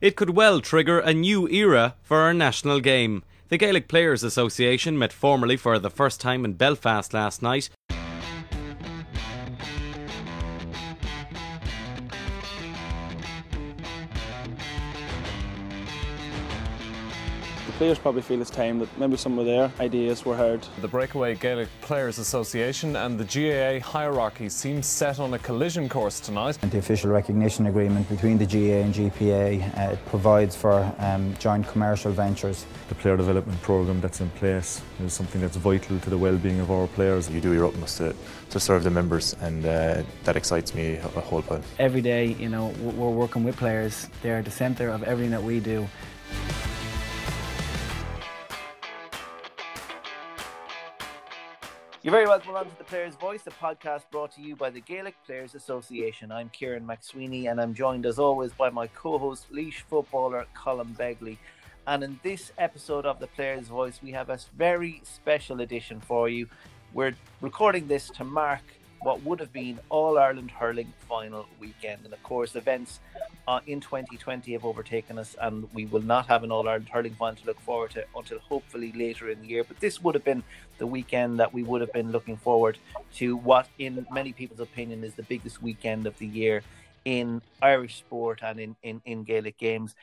It could well trigger a new era for our national game. The Gaelic Players Association met formally for the first time in Belfast last night players probably feel it's time that maybe some of their ideas were heard. The Breakaway Gaelic Players Association and the GAA hierarchy seem set on a collision course tonight. The official recognition agreement between the GAA and GPA uh, provides for um, joint commercial ventures. The player development programme that's in place is something that's vital to the well-being of our players. You do your utmost to, to serve the members and uh, that excites me a whole pile. Every day, you know, we're working with players. They're at the centre of everything that we do. You're very welcome along to the Players Voice, a podcast brought to you by the Gaelic Players Association. I'm Kieran McSweeney, and I'm joined as always by my co-host, Laois footballer Colm Begley. And in this episode of the Players Voice, we have a very special edition for you. We're recording this to mark what would have been All Ireland hurling final weekend, and of course, events uh, in 2020 have overtaken us, and we will not have an All Ireland hurling final to look forward to until hopefully later in the year. But this would have been the weekend that we would have been looking forward to, what in many people's opinion is the biggest weekend of the year in Irish sport and in, in, in Gaelic games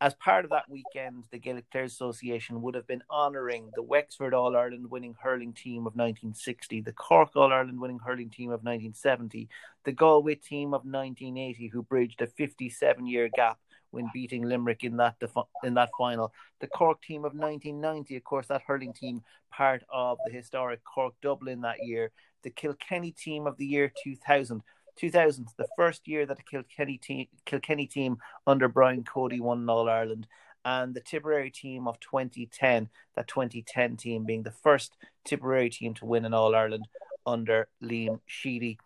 as part of that weekend, the Gaelic Players Association would have been honouring the Wexford All Ireland winning hurling team of 1960, the Cork All Ireland winning hurling team of 1970, the Galway team of 1980, who bridged a 57 year gap when beating Limerick in that defi- in that final. The Cork team of 1990, of course, that hurling team part of the historic Cork Dublin that year. The Kilkenny team of the year 2000 2000, the first year that the Kilkenny team, Kilkenny team under Brian Cody won All Ireland, and the Tipperary team of 2010, that 2010 team being the first Tipperary team to win an All Ireland under Liam Sheedy.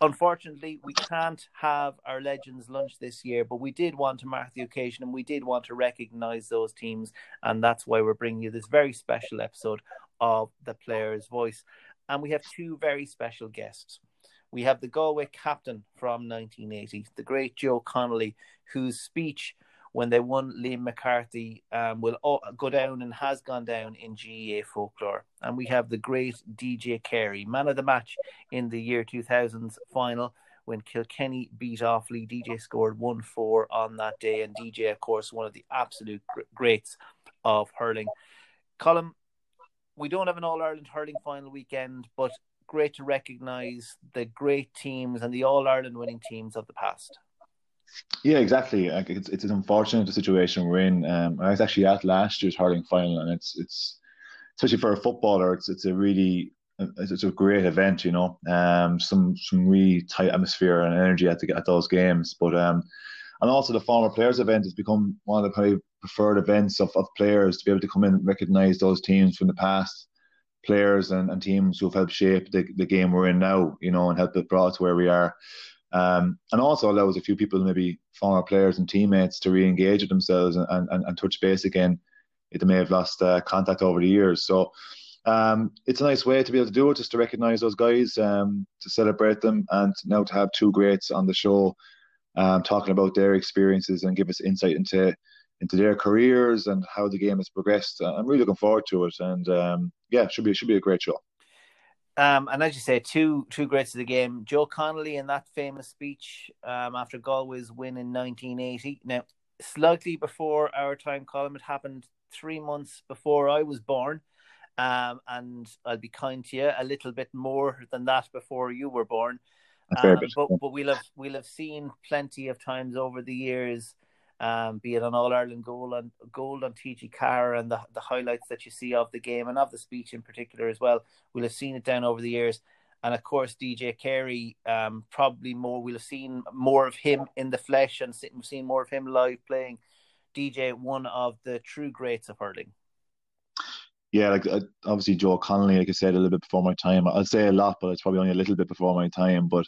Unfortunately, we can't have our Legends lunch this year, but we did want to mark the occasion and we did want to recognise those teams, and that's why we're bringing you this very special episode of The Player's Voice. And we have two very special guests we have the Galway captain from 1980, the great Joe Connolly, whose speech when they won Liam McCarthy um, will go down and has gone down in GAA folklore. And we have the great DJ Carey, man of the match in the year 2000's final when Kilkenny beat Offaly. DJ scored 1 4 on that day, and DJ, of course, one of the absolute greats of hurling. Colin, we don't have an All Ireland hurling final weekend, but great to recognise the great teams and the All Ireland winning teams of the past. Yeah, exactly. It's it's unfortunate situation we're in. Um, I was actually at last year's hurling final, and it's it's especially for a footballer, it's it's a really it's a great event. You know, um, some some really tight atmosphere and energy at the, at those games. But um, and also the former players event has become one of the probably preferred events of, of players to be able to come in and recognise those teams from the past players and, and teams who've helped shape the, the game we're in now, you know, and helped it brought to where we are. Um, and also allows a few people, maybe former players and teammates, to re-engage with themselves and, and, and touch base again if they may have lost uh, contact over the years. So um, it's a nice way to be able to do it, just to recognise those guys, um, to celebrate them, and now to have two greats on the show um, talking about their experiences and give us insight into into their careers and how the game has progressed. I'm really looking forward to it, and um, yeah, should be should be a great show. Um, and as you say, two two greats of the game. Joe Connolly in that famous speech um, after Galway's win in 1980. Now, slightly before our time Colm, it happened three months before I was born. Um, and I'll be kind to you a little bit more than that before you were born. Um, but but we'll have we'll have seen plenty of times over the years um, be it on All Ireland goal and gold on TG4 and the the highlights that you see of the game and of the speech in particular as well. We'll have seen it down over the years, and of course DJ Carey, um, probably more. We'll have seen more of him in the flesh and we've seen more of him live playing. DJ, one of the true greats of hurling. Yeah, like uh, obviously Joe Connolly, like I said, a little bit before my time. I'll say a lot, but it's probably only a little bit before my time. But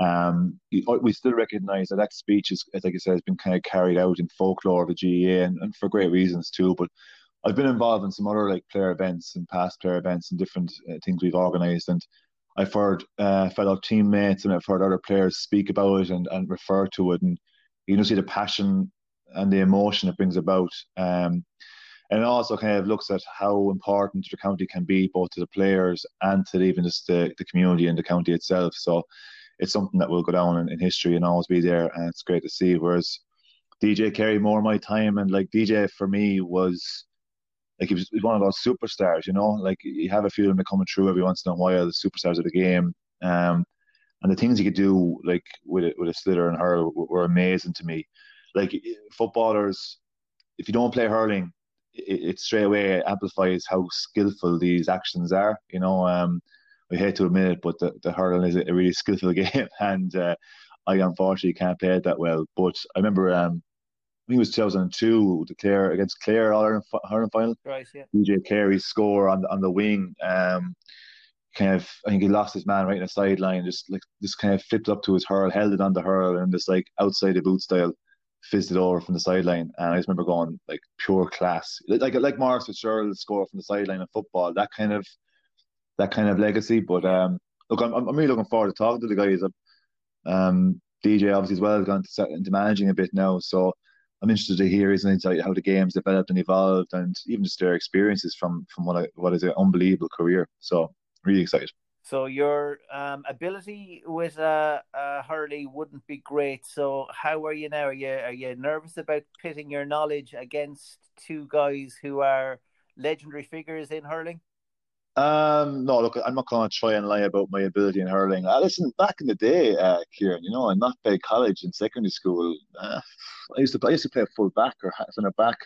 um, we still recognise that that speech is, like I said, has been kind of carried out in folklore of the GAA and, and, for great reasons too. But I've been involved in some other like player events and past player events and different uh, things we've organised, and I've heard uh, fellow teammates and I've heard other players speak about it and, and refer to it, and you can see the passion and the emotion it brings about. Um, and also kind of looks at how important the county can be both to the players and to even just the, the community and the county itself. So it's something that will go down in, in history and always be there, and it's great to see. Whereas DJ Carey more of my time, and like DJ for me was like he was one of those superstars, you know. Like you have a few of them coming through every once in a while, the superstars of the game. Um, and the things he could do, like with a, with a sliotar and hurl, were amazing to me. Like footballers, if you don't play hurling, it, it straight away amplifies how skillful these actions are. You know, um, I hate to admit it, but the, the hurling is a really skillful game, and uh, I unfortunately can't play it that well. But I remember, um, I think it was 2002, the Clare against Clare All Ireland hurling final. Right, yeah. DJ Carey's score on on the wing. Um, kind of, I think he lost his man right in the sideline, just like just kind of flipped up to his hurl, held it on the hurl, and just like outside the boot style fizzed it over from the sideline. And I just remember going like pure class, like like Maurice Fitzgerald score from the sideline of football. That kind of that kind of legacy. But um, look, I'm I'm really looking forward to talking to the guys. Um, DJ obviously as well has gone to, into managing a bit now, so I'm interested to hear his insight how the game's developed and evolved, and even just their experiences from from what I, what is an unbelievable career. So really excited. So your um, ability with uh, uh, Hurley wouldn't be great. So how are you now? Are you are you nervous about pitting your knowledge against two guys who are legendary figures in hurling? Um, no, look, I'm not going to try and lie about my ability in hurling. Uh, listen, back in the day, uh, Kieran, you know, in North Bay College in secondary school, uh, I used to I used to play full back or a back.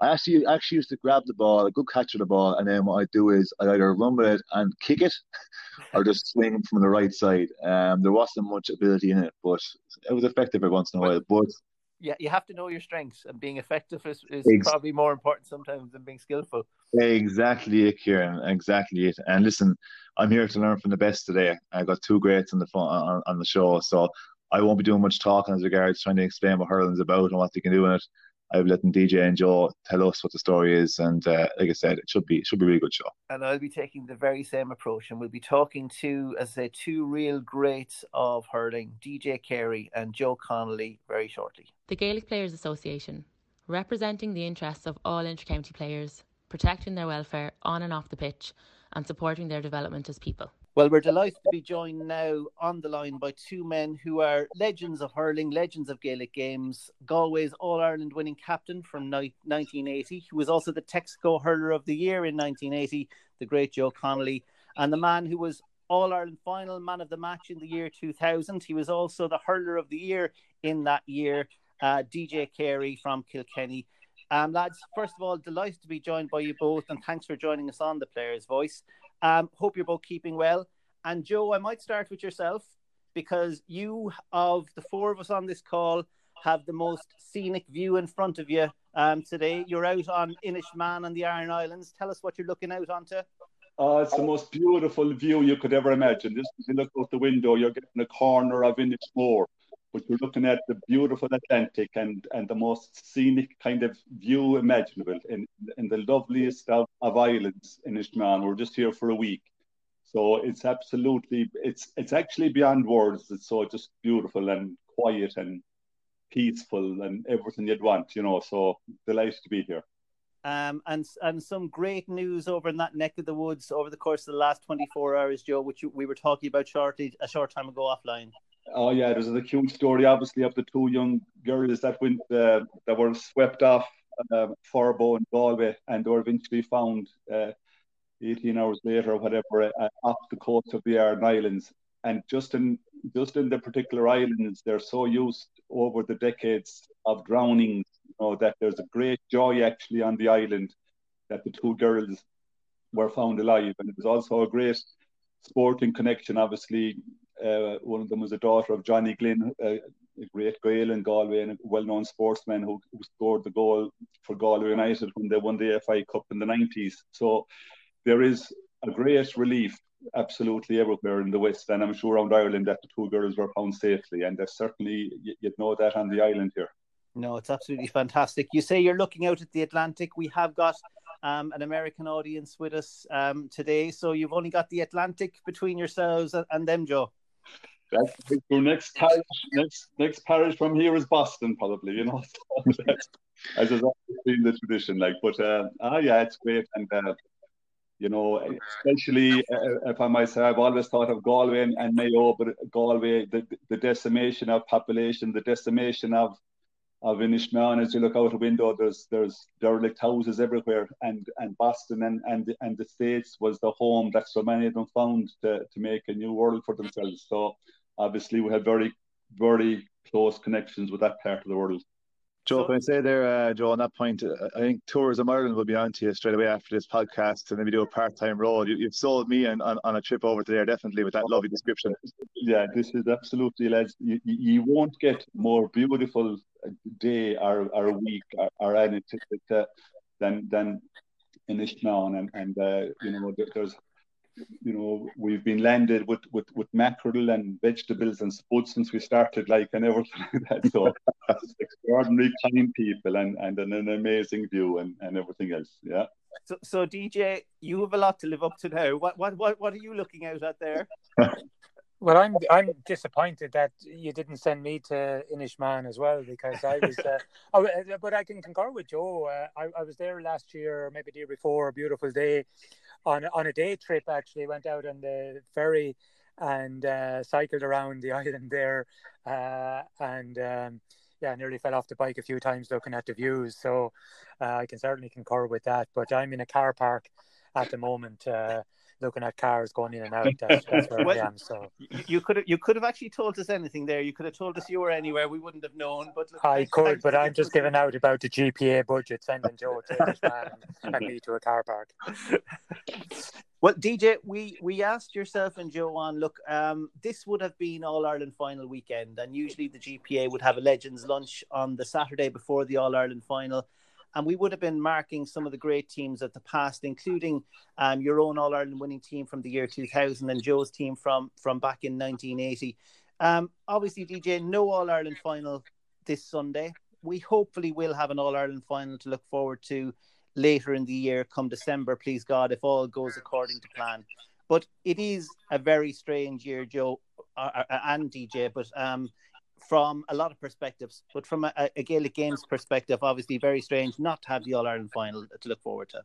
I actually actually used to grab the ball, a good catch of the ball, and then what I do is I either run with it and kick it, or just swing from the right side. Um, there wasn't much ability in it, but it was effective every once in a while. But yeah, you have to know your strengths, and being effective is, is probably more important sometimes than being skillful. Exactly it, Kieran. Exactly it. And listen, I'm here to learn from the best today. I got two greats on the phone, on, on the show, so I won't be doing much talking as regards trying to explain what hurling's about and what they can do in it. I've letting DJ and Joe tell us what the story is, and uh, like I said, it should be it should be a really good show. And I'll be taking the very same approach, and we'll be talking to, as I say, two real greats of hurling, DJ Carey and Joe Connolly, very shortly. The Gaelic Players Association, representing the interests of all intercounty players, protecting their welfare on and off the pitch, and supporting their development as people. Well, we're delighted to be joined now on the line by two men who are legends of hurling, legends of Gaelic games. Galway's All Ireland winning captain from 1980, who was also the Texaco Hurler of the Year in 1980, the great Joe Connolly, and the man who was All Ireland final man of the match in the year 2000. He was also the Hurler of the Year in that year, uh, DJ Carey from Kilkenny. Um, lads, first of all, delighted to be joined by you both, and thanks for joining us on the Player's Voice. Um, hope you're both keeping well. And Joe, I might start with yourself because you, of the four of us on this call, have the most scenic view in front of you um, today. You're out on Inishmaan and the Aran Islands. Tell us what you're looking out onto. Oh, it's the most beautiful view you could ever imagine. Just you look out the window, you're getting a corner of Inishmore, but you're looking at the beautiful Atlantic and, and the most scenic kind of view imaginable in, in the loveliest of, of islands in Inishmaan. We're just here for a week. So it's absolutely, it's it's actually beyond words. It's so just beautiful and quiet and peaceful and everything you'd want, you know. So delighted to be here. Um, and and some great news over in that neck of the woods over the course of the last 24 hours, Joe, which we were talking about shortly a short time ago offline. Oh yeah, there's a huge story, obviously, of the two young girls that went uh, that were swept off uh, Furbo and Galway, and were eventually found uh, 18 hours later or whatever uh, off the coast of the Aran Islands. And just in just in the particular islands, they're so used over the decades of drownings, you know, that there's a great joy actually on the island that the two girls were found alive. And it was also a great sporting connection. Obviously, uh, one of them was the daughter of Johnny Glynn, a great Gael in Galway and a well-known sportsman who, who scored the goal for Galway United when they won the FAI Cup in the 90s. So there is a great relief absolutely everywhere in the West, and I'm sure around Ireland that the two girls were found safely, and there's certainly you'd know that on the island here. No, it's absolutely fantastic. You say you're looking out at the Atlantic. We have got um, an American audience with us um, today, so you've only got the Atlantic between yourselves and them, Joe. That's next parish. Next next parish from here is Boston, probably. You know, as always been the tradition. Like, but uh, ah, yeah, it's great, and uh, you know, especially uh, if I might say, I've always thought of Galway and, and Mayo, but Galway, the the decimation of population, the decimation of of Inishmaan as you look out a window there's there's derelict houses everywhere and and Boston and and and the States was the home that so many of them found to, to make a new world for themselves so obviously we have very very close connections with that part of the world Joe, can I say there, uh, Joe, on that point, uh, I think Tourism Ireland will be on to you straight away after this podcast and maybe do a part time role. You, have sold me on, on, on, a trip over to there, definitely, with that lovely description. Yeah, this is absolutely, lads. You, you won't get more beautiful day or, or a week or, or anything than, than in Ishmael. And, and uh, you know, there's you know, we've been landed with, with, with mackerel and vegetables and spud since we started, like, and everything like that. So extraordinary kind people and, and an, an amazing view and, and everything else. Yeah. So, so DJ, you have a lot to live up to now. What, what, what, what are you looking out at there? Well, I'm I'm disappointed that you didn't send me to Inishmaan as well because I was. Uh, oh, uh, but I can concur with Joe. Uh, I, I was there last year, maybe the year before. A beautiful day, on on a day trip. Actually, went out on the ferry and uh, cycled around the island there, uh, and um, yeah, nearly fell off the bike a few times looking at the views. So uh, I can certainly concur with that. But I'm in a car park at the moment looking at cars going in and out. That's, that's where well, I am. So you could have you could have actually told us anything there. You could have told us you were anywhere. We wouldn't have known. But look, I could, but I'm just giving out about the GPA budget, sending Joe to this man and me to a car park. Well, DJ, we we asked yourself and Joe on. Look, um, this would have been All Ireland final weekend, and usually the GPA would have a Legends lunch on the Saturday before the All Ireland final and we would have been marking some of the great teams of the past, including um, your own All Ireland winning team from the year 2000 and Joe's team from from back in 1980. Um, obviously, DJ, no All Ireland final this Sunday. We hopefully will have an All Ireland final to look forward to later in the year, come December, please God, if all goes according to plan. But it is a very strange year, Joe uh, uh and DJ. But um, from a lot of perspectives. But from a, a Gaelic Games perspective, obviously very strange not to have the All Ireland final to look forward to.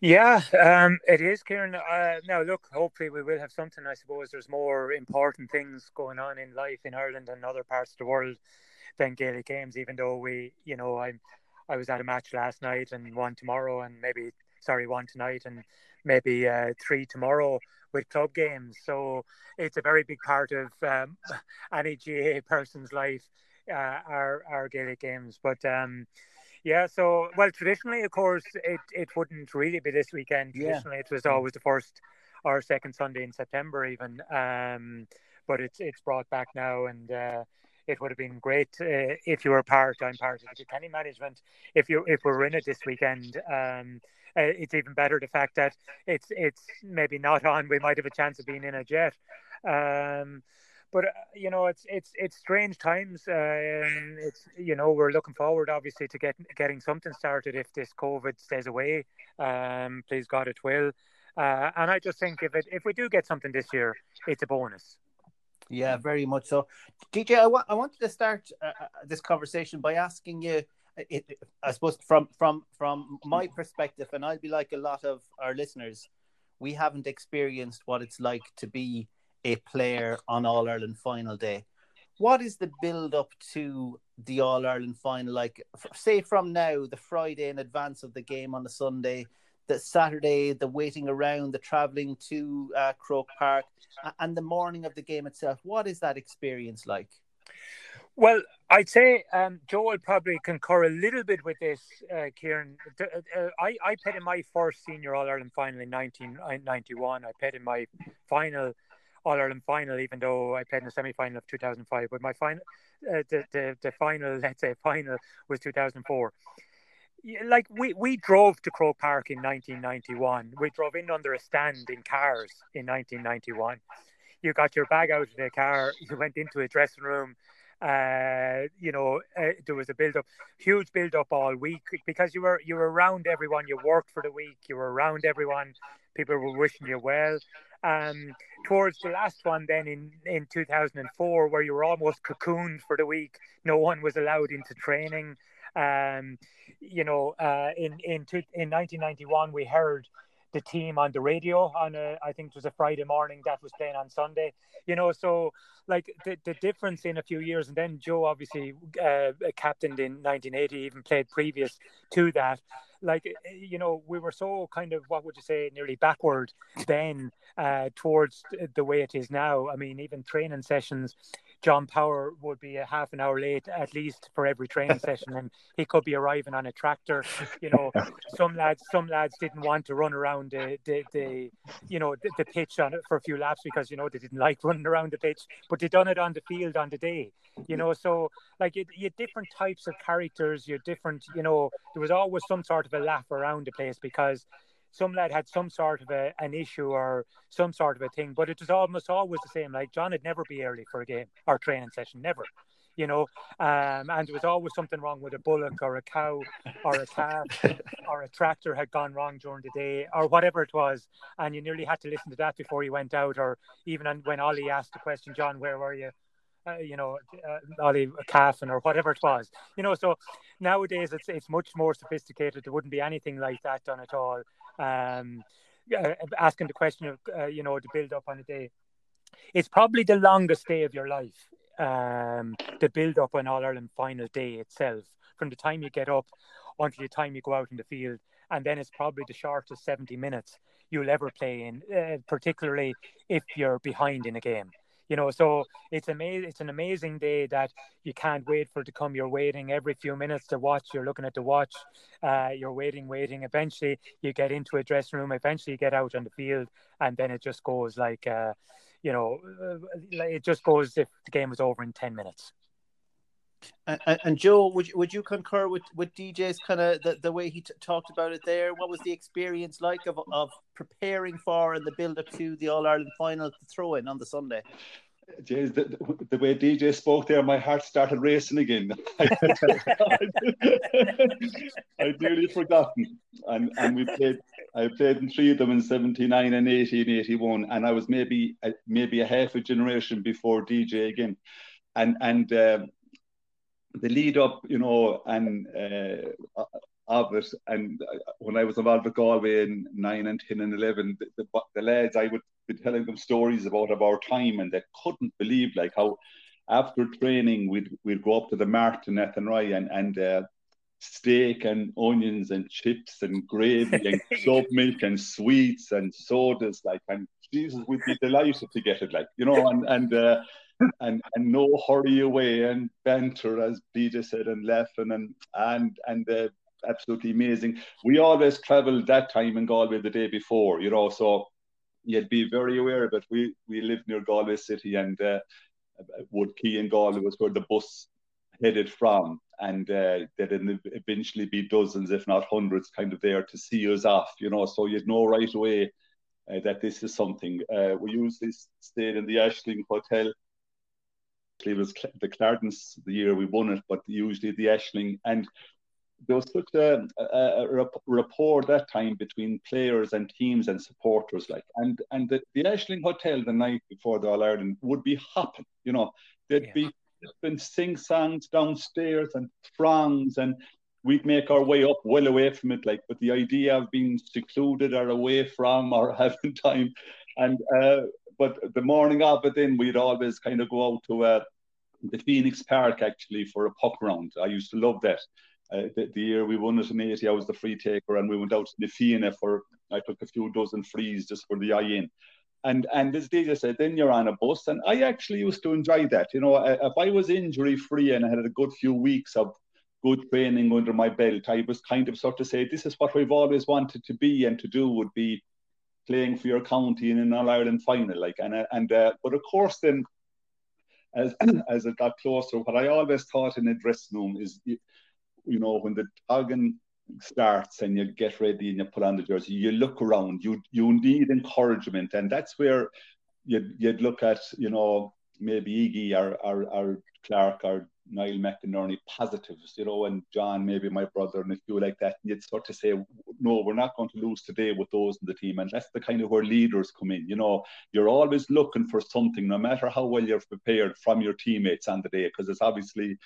Yeah, um, it is, Kieran. Uh, now, look, hopefully we will have something. I suppose there's more important things going on in life in Ireland and other parts of the world than Gaelic Games. Even though we, you know, I'm, I was at a match last night and one tomorrow, and maybe sorry, one tonight and maybe uh, three tomorrow with club games. So it's a very big part of um, any GAA person's life, uh, our our Gaelic games. But um, yeah, so well, traditionally, of course, it it wouldn't really be this weekend. Traditionally, yeah. it was always the first or second Sunday in September, even. Um, but it's it's brought back now, and uh, it would have been great uh, if you were part. I'm part of the Kenny management. If you if we are in it this weekend, um, uh, it's even better the fact that it's it's maybe not on. We might have a chance of being in a jet. Um, but uh, you know, it's it's it's strange times. Um, it's you know, we're looking forward obviously to get getting something started if this COVID stays away. Um, please God, it will. Uh, and I just think if it if we do get something this year, it's a bonus. Yeah, very much so. DJ, I, wa- I wanted to start uh this conversation by asking you it, I suppose from from from my perspective, and I'll be like a lot of our listeners, we haven't experienced what it's like to be a player on All Ireland final day. What is the build up to the All Ireland final like? Say from now, the Friday in advance of the game on the Sunday, the Saturday, the waiting around, the traveling to uh, Croke Park, and the morning of the game itself. What is that experience like? Well, I'd say um, Joe will probably concur a little bit with this, uh, Kieran. Uh, uh, I, I played in my first senior All Ireland final in 1991. I played in my final All Ireland final, even though I played in the semi final of 2005. But my final, uh, the, the, the final, let's say, final was 2004 like we we drove to Croke Park in 1991. We drove in under a stand in cars in 1991. You got your bag out of the car. You went into a dressing room. Uh, you know, uh, there was a build up, huge build up all week because you were you were around everyone. You worked for the week. You were around everyone. People were wishing you well. um, towards the last one, then in in 2004, where you were almost cocooned for the week, no one was allowed into training. Um, you know, uh, in in two, in 1991, we heard the team on the radio on a I think it was a Friday morning that was playing on Sunday. You know, so like the, the difference in a few years, and then Joe obviously uh, captained in 1980, even played previous to that. Like you know, we were so kind of what would you say, nearly backward then uh, towards the way it is now. I mean, even training sessions John Power would be a half an hour late at least for every training session, and he could be arriving on a tractor. You know, some lads, some lads didn't want to run around the, the, the you know, the, the, pitch on it for a few laps because you know they didn't like running around the pitch, but they done it on the field on the day. You know, so like you, you different types of characters, you're different. You know, there was always some sort of a laugh around the place because some lad had some sort of a, an issue or some sort of a thing, but it was almost always the same. Like John would never be early for a game or training session, never. You know, um, and there was always something wrong with a bullock or a cow or a calf or a tractor had gone wrong during the day or whatever it was, and you nearly had to listen to that before you went out. Or even when Ollie asked the question, John, where were you? Uh, you know, uh, Ollie Calfin or whatever it was. You know, so nowadays it's it's much more sophisticated. There wouldn't be anything like that done at all um, uh, asking the question of uh, you know the build up on a day. It's probably the longest day of your life. Um, the build up on All Ireland final day itself, from the time you get up until the time you go out in the field, and then it's probably the shortest seventy minutes you'll ever play in, uh, particularly if you're behind in a game you know so it's amazing it's an amazing day that you can't wait for it to come. You're waiting every few minutes to watch. You're looking at the watch. Uh, you're waiting waiting. Eventually you get into a dressing room. Eventually you get out on the field and then it just goes like uh, you know uh, it just goes if the game was over in 10 minutes and, and, Joe, would you, would you concur with, with DJ's kind of the, the way he t- talked about it there? What was the experience like of, of preparing for and the build up to the All Ireland final to throw in on the Sunday? Jeez, the, the, way DJ spoke there, my heart started racing again. I'd nearly forgotten. And and we played. I played in three of them in '79 and '80 and '81, and I was maybe maybe a half a generation before DJ again. And and um, the lead up, you know, and uh, of it. And when I was involved with Galway in nine and ten and eleven, the, the, the lads, I would be telling them stories about of our time, and they couldn't believe like how after training we'd we'd go up to the mart in Athenry and and uh, steak and onions and chips and gravy and club milk and sweets and sodas like and Jesus we'd be delighted to get it like you know and and uh, and and no hurry away and banter as DJ said and laughing and and and uh, absolutely amazing. We always travelled that time in Galway the day before, you know, so you'd be very aware of it. We we lived near Galway City and uh, Wood Quay in Galway was where the bus headed from, and uh, there'd eventually be dozens, if not hundreds, kind of there to see us off, you know. So you'd know right away uh, that this is something. Uh, we usually stayed in the Ashling Hotel. It was the Clarence the year we won it, but usually the Ashling and there was such a, a, a, rapport that time between players and teams and supporters, like, and and the, the Ashling Hotel the night before the All Ireland would be hopping, you know, there'd yeah. be been sing songs downstairs and throngs, and we'd make our way up well away from it, like, but the idea of being secluded or away from or having time, and uh, but the morning of it, then we'd always kind of go out to uh, the Phoenix Park actually for a puck round. I used to love that uh, the, the, year we won it in 80, I was the free taker, and we went out to the Fianna for, I took a few dozen frees just for the eye in. And, and as DJ said, then you're on a bus. And I actually used to enjoy that. You know, if I was injury free and I had a good few weeks of good training under my belt, I was kind of sort of say, this is what we've always wanted to be and to do would be playing for your county in an All Ireland final. Like, and, and, uh, but of course, then as, as it got closer, what I always thought in a dressing room is you know, when the tugging starts and you get ready and you put on the jersey, you look around, you you need encouragement. And that's where you'd, you'd look at, you know, maybe Iggy or, or, or Clark or Niall McInerney positives, you know, and John, maybe my brother, and a few like that. And you'd start to say, no, we're not going to lose today with those in the team. And that's the kind of where leaders come in. You know, you're always looking for something, no matter how well you're prepared from your teammates on the day, because it's obviously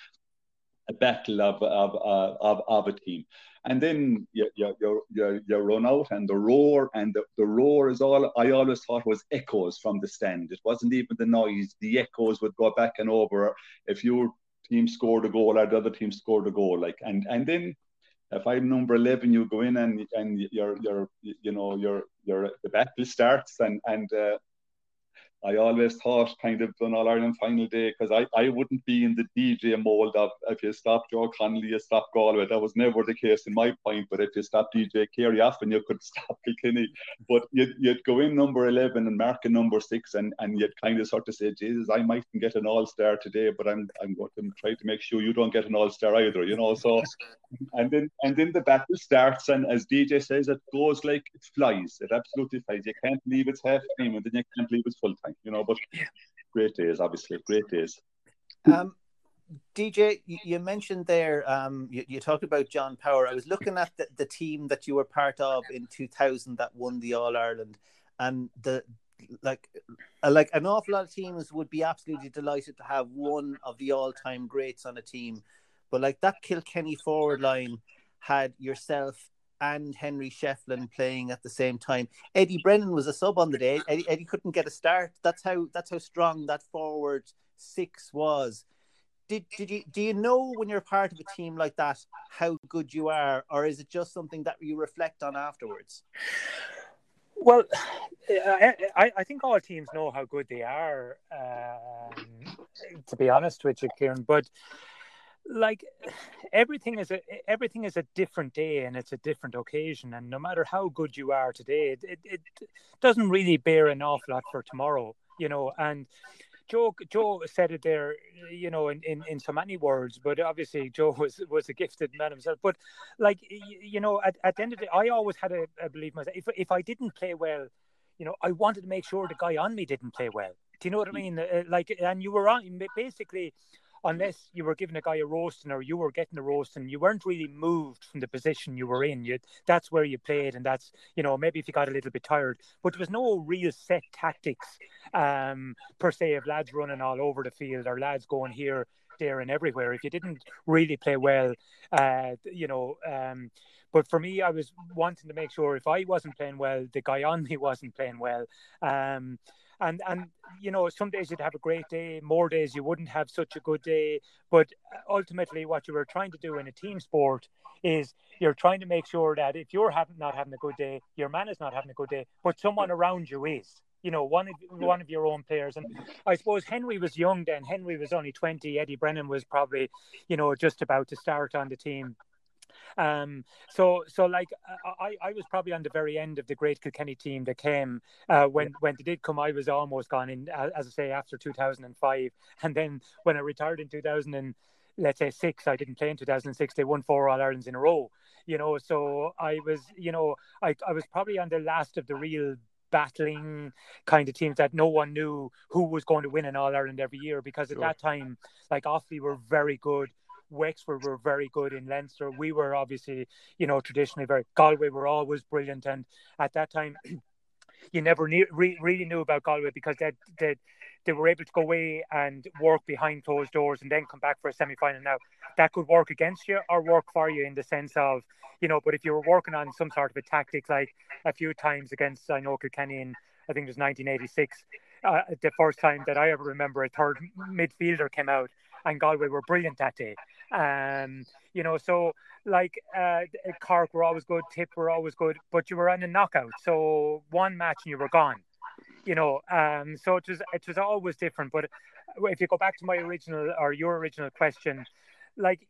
a battle of, of, of, of a team. And then you, you, you, you, run out and the roar, and the, the roar is all I always thought was echoes from the stand. It wasn't even the noise, the echoes would go back and over. If your team scored a goal or the other team scored a goal, like and and then if I'm number eleven, you go in and and you're you're you know you're you're the battle starts and and uh, I always thought kind of an All Ireland final day because I, I wouldn't be in the DJ mold of if you stop Joe Connolly, you stop Galway. That was never the case in my point. But if you stop DJ Carey often you could stop Kilkenny. But you'd, you'd go in number 11 and mark a number six, and, and you'd kind of sort of say, Jesus, I might get an All Star today, but I'm I'm going to try to make sure you don't get an All Star either, you know. So, and then and then the battle starts, and as DJ says, it goes like it flies. It absolutely flies. You can't leave it's half time, and then you can't leave it's full time you know. But great days, obviously, great days. Um, DJ, you mentioned there, um, you, you, talked about John Power. I was looking at the, the team that you were part of in 2000 that won the All Ireland, and the like, uh, like an awful lot of teams would be absolutely delighted to have one of the all-time greats on a team, but like that Kilkenny forward line had yourself and Henry Shefflin playing at the same time. Eddie Brennan was a sub on the day. Eddie, Eddie couldn't get a start. That's how that's how strong that forward six was. Did did you do you know when you're part of a team like that how good you are, or is it just something that you reflect on afterwards? Well, I, I think all teams know how good they are. Um, to be honest with you, Kieran, but like everything is a everything is a different day and it's a different occasion and no matter how good you are today it, it, it doesn't really bear an awful lot for tomorrow you know and Joe Joe said it there, you know, in, in, in so many words, but obviously Joe was was a gifted man himself. But like you know, at, at the end of the day, I always had a, a belief myself. If if I didn't play well, you know, I wanted to make sure the guy on me didn't play well. Do you know what I mean? Uh, like, and you were on basically unless you were giving a guy a roasting or you were getting a roasting, you weren't really moved from the position you were in. You that's where you played, and that's you know maybe if you got a little bit tired, but there was no real set tactics um, per se of lads running all over the field or lads going here, there, and everywhere. If you didn't really play well, uh, you know. Um, but for me, I was wanting to make sure if I wasn't playing well, the guy on me wasn't playing well. Um, and and you know some days you'd have a great day more days you wouldn't have such a good day. But uh, ultimately what you were trying to do in a team sport is you're trying to make sure that if you're having not having a good day your man is not having a good day but someone around you is. You know one of one of your own players. And i suppose henry was young then. Henry was only 20 eddie brennan was probably you know just about to start on the team um, so, so like I, I was probably on the very end of the great Kilkenny team that came uh, when when they did come. I was almost gone in, as I say, after 2005, and then when I retired in 2000 and let's say six, I didn't play in 2006. They won four All Irelands in a row. You know, so I was, you know, I I was probably on the last of the real battling kind of teams that no one knew who was going to win in All Ireland every year because at that time, like Offaly were very good. Wexford were very good in Leinster. We were obviously, you know, traditionally very. Galway were always brilliant, and at that time, you never knew, re- really knew about Galway because they, they they were able to go away and work behind closed doors and then come back for a semi final. Now that could work against you or work for you in the sense of, you know, but if you were working on some sort of a tactic like a few times against I know Kilkenny in I think it was 1986. Uh, the first time that I ever remember a third midfielder came out and Galway were brilliant that day. Um, you know, so like uh, Cork were always good, Tip were always good, but you were on a knockout. So one match and you were gone. You know, um, so it was it was always different. But if you go back to my original or your original question, like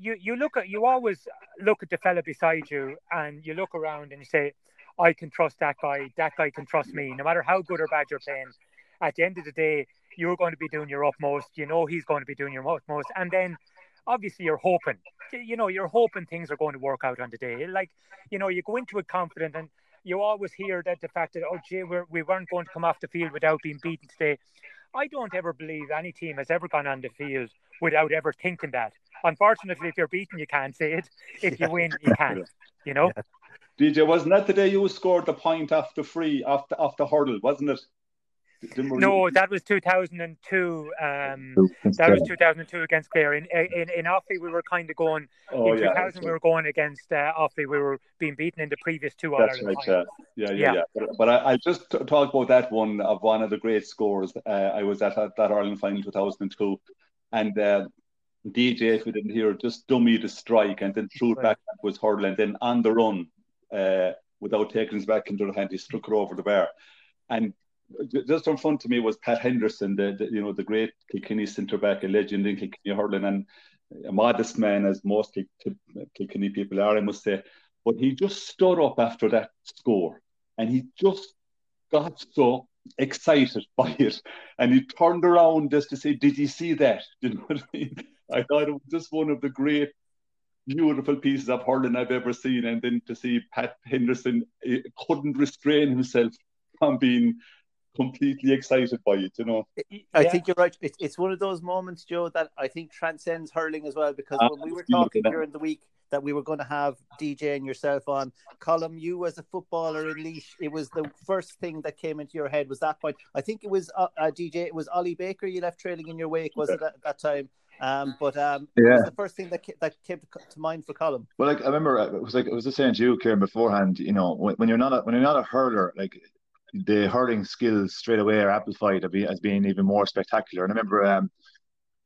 you you look at you always look at the fella beside you and you look around and you say, I can trust that guy. That guy can trust me, no matter how good or bad you're playing. At the end of the day, you're going to be doing your utmost. You know he's going to be doing your utmost, and then obviously you're hoping. You know you're hoping things are going to work out on the day. Like you know you go into it confident, and you always hear that the fact that oh gee we're, we weren't going to come off the field without being beaten today. I don't ever believe any team has ever gone on the field without ever thinking that. Unfortunately, if you're beaten, you can't say it. If you win, you can. You know. DJ, wasn't that the day you scored the point off the free, off the, off the hurdle, wasn't it? No, that was 2002. Um, that was 2002 against Clare. In in, in Offaly, we were kind of going. Oh, in 2000, yeah, we were going against uh, Offaly. We were being beaten in the previous two That's right, yeah, yeah, yeah. yeah. But, but I, I just t- talk about that one of one of the great scores. Uh, I was at that, that Ireland final 2002, and uh, DJ, if we didn't hear, just dummy the strike and then threw it back was hurdle, and then on the run, uh, without taking his back into the hand, he struck it over the bar, and just in front of me was Pat Henderson, the, the you know the great Kilkenny centre back, a legend in Kilkenny hurling, and a modest man as most Kilkenny people are, I must say. But he just stood up after that score, and he just got so excited by it, and he turned around just to say, "Did you see that?" You know what I mean? I thought it was just one of the great beautiful pieces of hurling I've ever seen. And then to see Pat Henderson eh, couldn't restrain himself from being completely excited by it, you know. I think you're right. It's, it's one of those moments, Joe, that I think transcends hurling as well. Because when we were talking during the week that we were going to have DJ and yourself on, Colm, you as a footballer in Laois, it was the first thing that came into your head was that point. I think it was uh, uh, DJ, it was Ollie Baker you left trailing in your wake, was it at that time? Um, but um, yeah. it was the first thing that that came to, to, mind for Colm. Well, like I remember, it was like it was the saying to you, Kieran, beforehand. You know, when, when you're not a, when you're not a hurler, like the hurling skills straight away are amplified as being even more spectacular. And I remember um,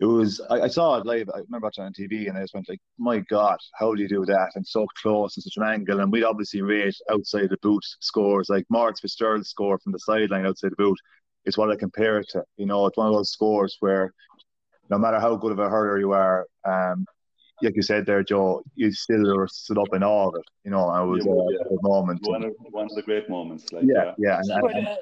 it was I, I, saw it live. I remember watching on TV, and I just went like, "My God, how do you do that?" And so close and such an angle. And we'd obviously rate outside the boot scores, like Maurice Fitzgerald's score from the sideline outside the boot. It's what I compare it to. You know, it's one of those scores where no matter how good of a hurler you are, um, like you said there, Joe, you still stood up in all of it. You know, I was yeah, uh, a moment. One of one of the great moments. Like, yeah, yeah. And, But, uh,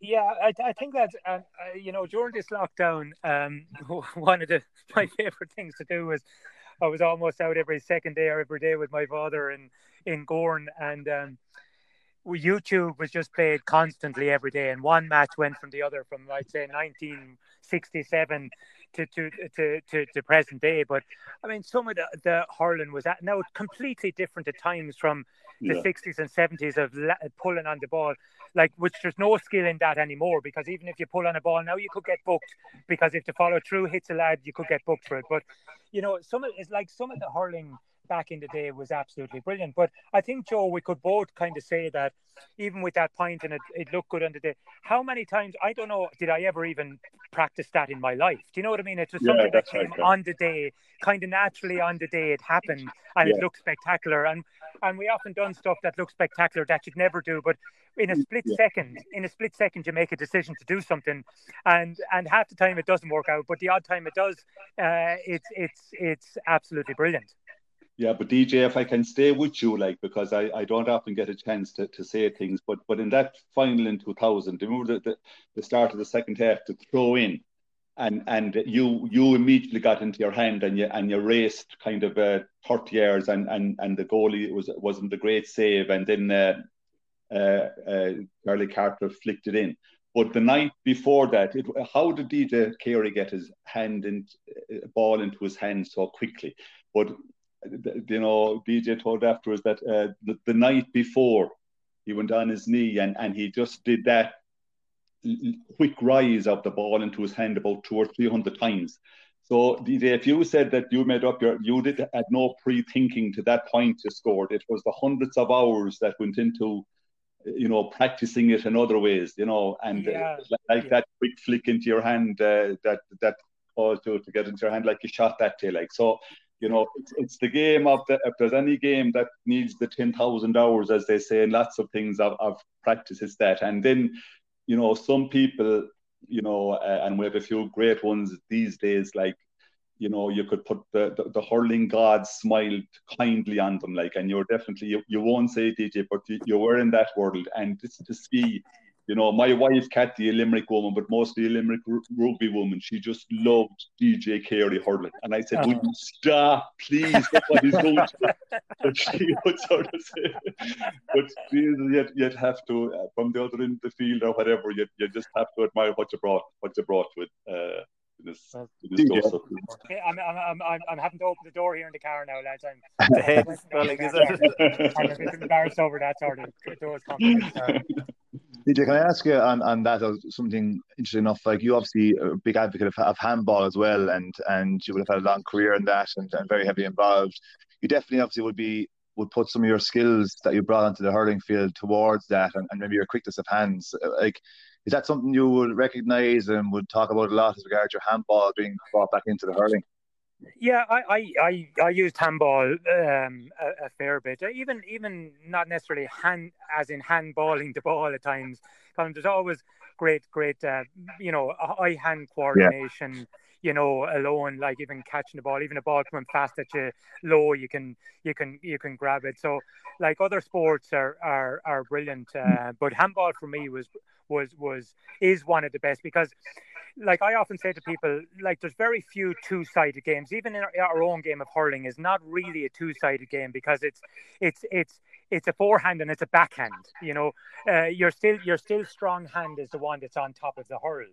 yeah, I, I think that uh, uh, you know during this lockdown, um, one of the my favorite things to do was I was almost out every second day or every day with my father in in Gowran, and um, YouTube was just played constantly every day, and one match went from the other from I'd say 1967 to to to to, to present day. But I mean, some of the, the hurling was at now completely different at times from the Yeah. 60s and 70s of la- pulling on the ball, like which there's no skill in that anymore. Because even if you pull on a ball now, you could get booked. Because if the follow through hits a lad, you could get booked for it. But you know, some of it's like some of the hurling back in the day was absolutely brilliant. But I think Joe, we could both kind of say that even with that point and it, it looked good on the day. How many times I don't know did I ever even practice that in my life? Do you know what I mean? It was Yeah, something that came right, on the day, kind of naturally on the day it happened, and Yeah. it looked spectacular. And and we often done stuff that looks spectacular that you'd never do, but in a split Yeah. second, in a split second, you make a decision to do something, and and half the time it doesn't work out, but the odd time it does, uh, it's it's it's absolutely brilliant. Yeah, but DJ, if I can stay with you, like because I, I don't often get a chance to, to say things, but but in that final in two thousand, remember the, the the start of the second half to throw in, and and you you immediately got into your hand and you and you raced kind of uh, thirty yards and and and the goalie was wasn't a great save, and then uh, uh, uh, Charlie Carter flicked it in. But the night before that, it, how did DJ Carey get his hand in uh, ball into his hand so quickly? But you know, DJ told afterwards that uh, the, the night before he went on his knee and, and he just did that quick rise of the ball into his hand about two or three hundred times. So DJ, if you said that you made up your, you did had no pre-thinking to that point you scored. It was the hundreds of hours that went into, you know, practicing it in other ways, you know, and uh, like yeah. that quick flick into your hand, uh, that that call to to get into your hand like you shot that day, like so. You know, it's, it's the game of the. If there's any game that needs the ten thousand hours, as they say, and lots of things of, of practice, is that. And then, you know, some people, you know, uh, and we have a few great ones these days, like you know, you could put the, the, the hurling gods smiled kindly on them, like, and you're definitely, you, you won't say DJ, but you, you were in that world. And just to see You know, my wife, Kathy, a Limerick woman, but mostly a Limerick rugby woman, she just loved DJ Carey hurling. And I said, oh. Would you stop, please? That's what he's going to But she would sort of say, But yet, you'd have to, uh, from the other end of the field or whatever, you you just have to admire what you brought, what you brought with. Uh, this, this okay, I'm, I'm, I'm, I'm having to open the door here in the car now, lads. I'm the head spelling, is it? I'm a bit embarrassed over that sort of doors DJ, can I ask you on, on that something interesting enough? Like you obviously a big advocate of, of handball as well, and and you would have had a long career in that and, and very heavily involved. You definitely obviously would be would put some of your skills that you brought onto the hurling field towards that, and, and maybe your quickness of hands. Uh, like, is that something you would recognise and would talk about a lot as regards your handball being brought back into the hurling? Yeah, I I I, I used handball um, a, a, fair bit. Even even not necessarily hand as in handballing the ball at times. There's always great great uh, you know eye hand coordination. Yeah. You know, alone, like even catching the ball, even a ball coming fast at you low, you can you can you can grab it. So, like other sports are are are brilliant, uh, but handball for me was was was is one of the best because like I often say to people, like there's very few two-sided games. Even in our, our own game of hurling is not really a two-sided game because it's it's it's it's a forehand and it's a backhand. You know, uh, you're still you're still strong hand is the one that's on top of the hurl,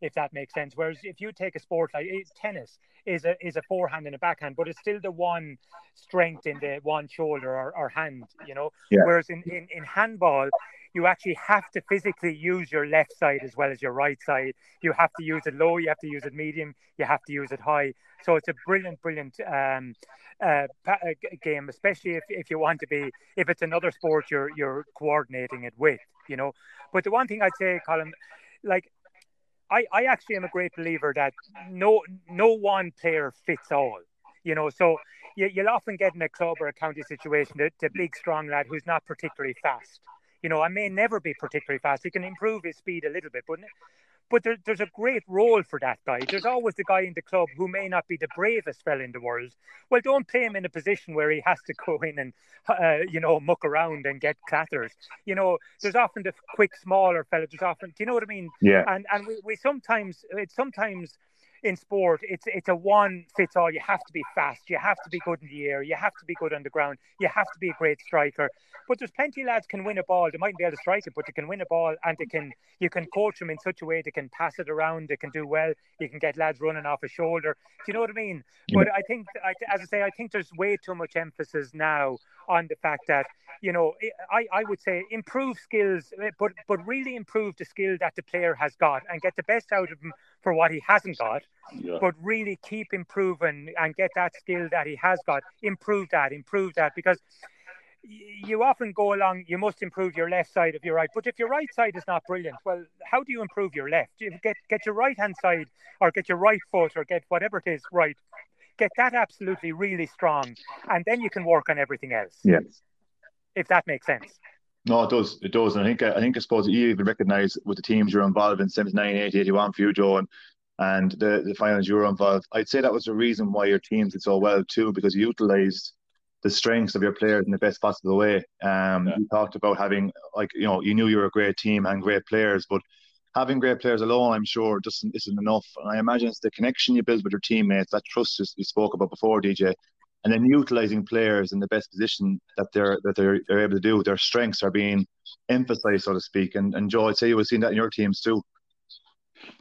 if that makes sense. Whereas if you take a sport like tennis, is a is a forehand and a backhand, but it's still the one strength in the one shoulder or, or hand. You know, yeah. whereas in, in in handball you actually have to physically use your left side as well as your right side. You have to use it low, you have to use it medium, you have to use it high. So it's a brilliant, brilliant um, uh, uh game, especially if, if you want to be, if it's another sport you're you're coordinating it with, you know. But the one thing I'd say, Colm, like I, I actually am a great believer that no no one player fits all. You know, so you, will often get in a club or a county situation the, the big strong lad who's not particularly fast you know, I may never be particularly fast. He can improve his speed a little bit, but but there, there's a great role for that guy. There's always the guy in the club who may not be the bravest fella in the world. Well, don't play him in a position where he has to go in and, uh, you know, muck around and get clatters. You know, there's often the quick, smaller fella. There's often, do you know what I mean? Yeah. And and we, we sometimes, it's sometimes in sport, it's it's a one fits all. You have to be fast. You have to be good in the air. You have to be good on the ground. You have to be a great striker. But there's plenty of lads can win a ball. They mightn't be able to strike it, but they can win a ball, and they can you can coach them in such a way they can pass it around. They can do well. You can get lads running off a shoulder. Do you know what I mean? Yeah. But I think, as I say, I think there's way too much emphasis now on the fact that you know I, I would say improve skills, eh, but but really improve the skill that the player has got and get the best out of him for what he hasn't got, yeah. but really keep improving and get that skill that he has got, improve that, improve that, because you often go along, you must improve your left side of your right. But if your right side is not brilliant, well, how do you improve your left? You get get your right hand side or get your right foot or get whatever it is right. Get that absolutely really strong, and then you can work on everything else. Yes, if that makes sense. No, it does. It does. And I think I think I suppose you even recognise with the teams you're involved in, 79, 80, 81 for you, Joe, and, and the, the finals you were involved. I'd say that was the reason why your teams did so well too, because you utilised the strengths of your players in the best possible way. Um, yeah. You talked about having like you know you knew you were a great team and great players, but having great players alone, I'm sure, just isn't enough. And I imagine it's the connection you build with your teammates, that trust you spoke about before, DJ, and then utilizing players in the best position that they're that they're, they're able to do. Their strengths are being emphasized, so to speak. And and Joe, I'd say you have seen that in your teams too.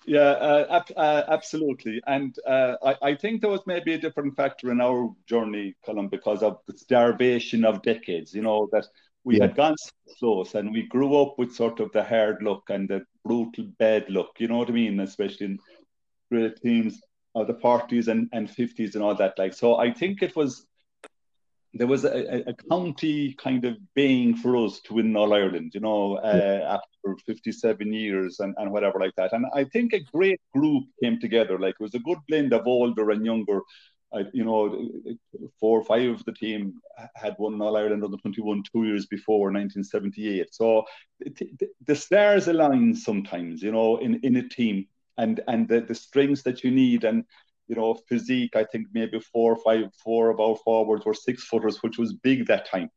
Yeah, uh, uh, absolutely. And uh, I, I, think there was maybe a different factor in our journey, Colm, because of the starvation of decades. You know that we yeah. had gone so close, and we grew up with sort of the hard look and the brutal bad look. You know what I mean? Especially in great teams of the 40s and, and 50s and all that. Like, so I think it was there was a, a county kind of baying for us to win All Ireland, you know, uh, after 57 years and, and whatever like that. And I think a great group came together. Like it was a good blend of older and younger. I, you know, four or five of the team had won All Ireland under 21 two years before 1978. So the, the stars align sometimes, you know, in, in a team and and the, the strengths that you need and you know physique i think maybe four or five four four about forwards or six footers which was big that time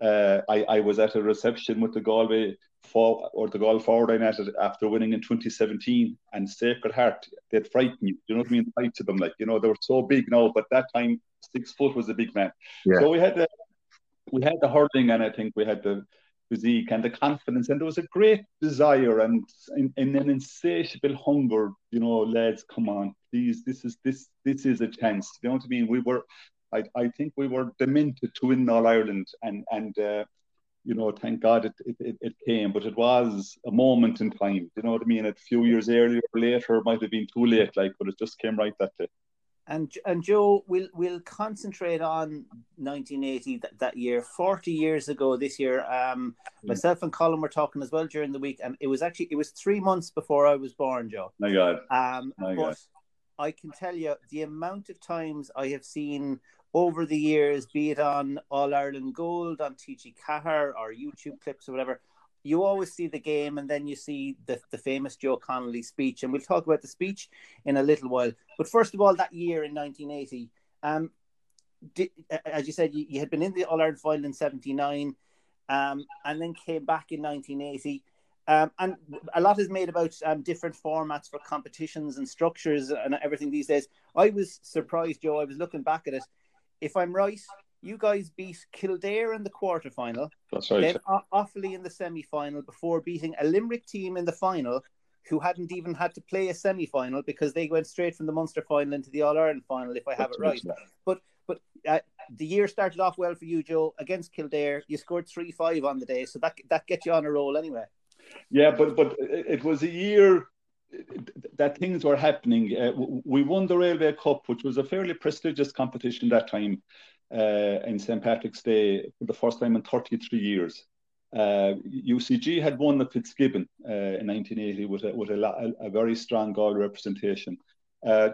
uh, I, I was at a reception with the Galway for, or the Galway forward I netted after winning in 2017 and Sacred Heart, they'd frighten you. You know what I mean? Fight to them, like, you know, they were so big now, but that time six foot was a big man. Yeah. So we had the, we had the hurling and I think we had the physique and the confidence and there was a great desire and an insatiable hunger, you know, lads, come on, please, this is this this is a chance. You know what I mean? We were I, I think we were demented to win All Ireland and and uh, you know, thank God it, it, it came, but it was a moment in time. You know what I mean? A few years earlier or later, might have been too late, like, but it just came right that day. And and Joe, we'll we'll concentrate on 1980 that, that year, 40 years ago this year. Um, myself and Colm were talking as well during the week, and it was actually it was three months before I was born, Joe. My God. Um, My but God. I can tell you the amount of times I have seen over the years, be it on All Ireland Gold, on TG Cahar, or YouTube clips or whatever, you always see the game and then you see the, the famous Joe Connolly speech. And we'll talk about the speech in a little while. But first of all, that year in 1980, um, did, as you said, you, you had been in the All Ireland final in 79 um, and then came back in 1980. Um, and a lot is made about um, different formats for competitions and structures and everything these days. I was surprised, Joe. I was looking back at it. If I'm right, you guys beat Kildare in the quarterfinal, That's right. then Offaly in the semi final before beating a Limerick team in the final who hadn't even had to play a semi final because they went straight from the Munster final into the All Ireland final, if I have That's it right. But but uh, the year started off well for you, Joe, against Kildare. You scored 3 5 on the day, so that, that gets you on a roll anyway. Yeah, but but it it was a year that things were happening. Uh, we won the Railway Cup, which was a fairly prestigious competition that time uh, in St Patrick's Day for the first time in 33 years. Uh, UCG had won the Fitzgibbon uh, in 1980 with a, with a, a, very strong Galway representation. Uh,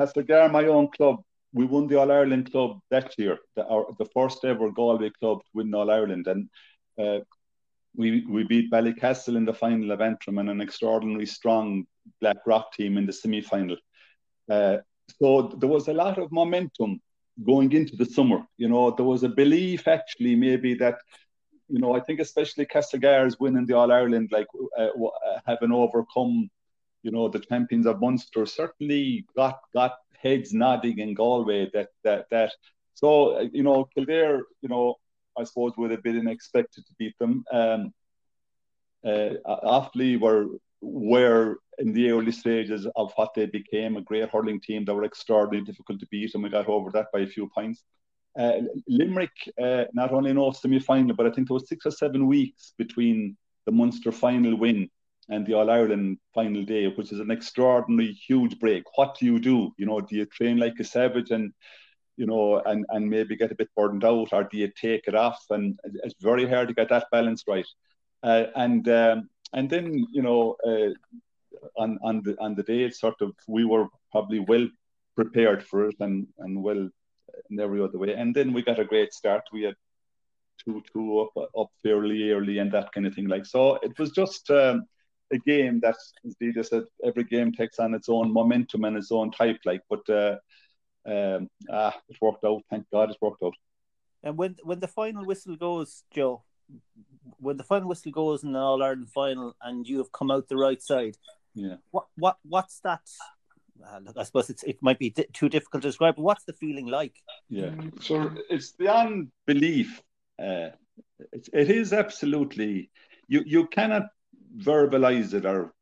Castlegar, my own club, we won the All Ireland club that year, the, our, the first ever Galway club to win All Ireland, and uh, we we beat Ballycastle in the final of Antrim and an extraordinarily strong Blackrock team in the semi final. Uh, so there was a lot of momentum going into the summer. You know, there was a belief actually maybe that, you know, I think especially Castlegar's winning the All Ireland, like uh, uh, having overcome, you know, the champions of Munster, certainly got got heads nodding in Galway that that that. So uh, you know, Kildare, you know, I suppose would have been expected to beat them. Um, uh, Offaly were were in the early stages of what they became a great hurling team. They were extraordinarily difficult to beat, and we got over that by a few points. Uh, Limerick uh, not only no semi final, but I think there was six or seven weeks between the Munster final win and the All Ireland final day, which is an extraordinary huge break. What do you do? You know, do you train like a savage and you know, and, and maybe get a bit burned out, or do you take it off? And it's very hard to get that balance right. Uh, and um, and then you know, uh, on on the on the day, it's sort of we were probably well prepared for it and and well in every other way. And then we got a great start. We had two two up up fairly early and that kind of thing. Like so, it was just. Um, a game that, as Dita said, every game takes on its own momentum and its own type. Like, but uh, um, ah, it worked out. Thank God it worked out. And when when the final whistle goes, Joe, when the final whistle goes in the All Ireland final, and you have come out the right side, Yeah. what what what's that? Uh, look, I suppose it's it might be di- too difficult to describe. But what's the feeling like? Yeah. So it's beyond belief. Uh, it's, it is absolutely. You you cannot verbalize it or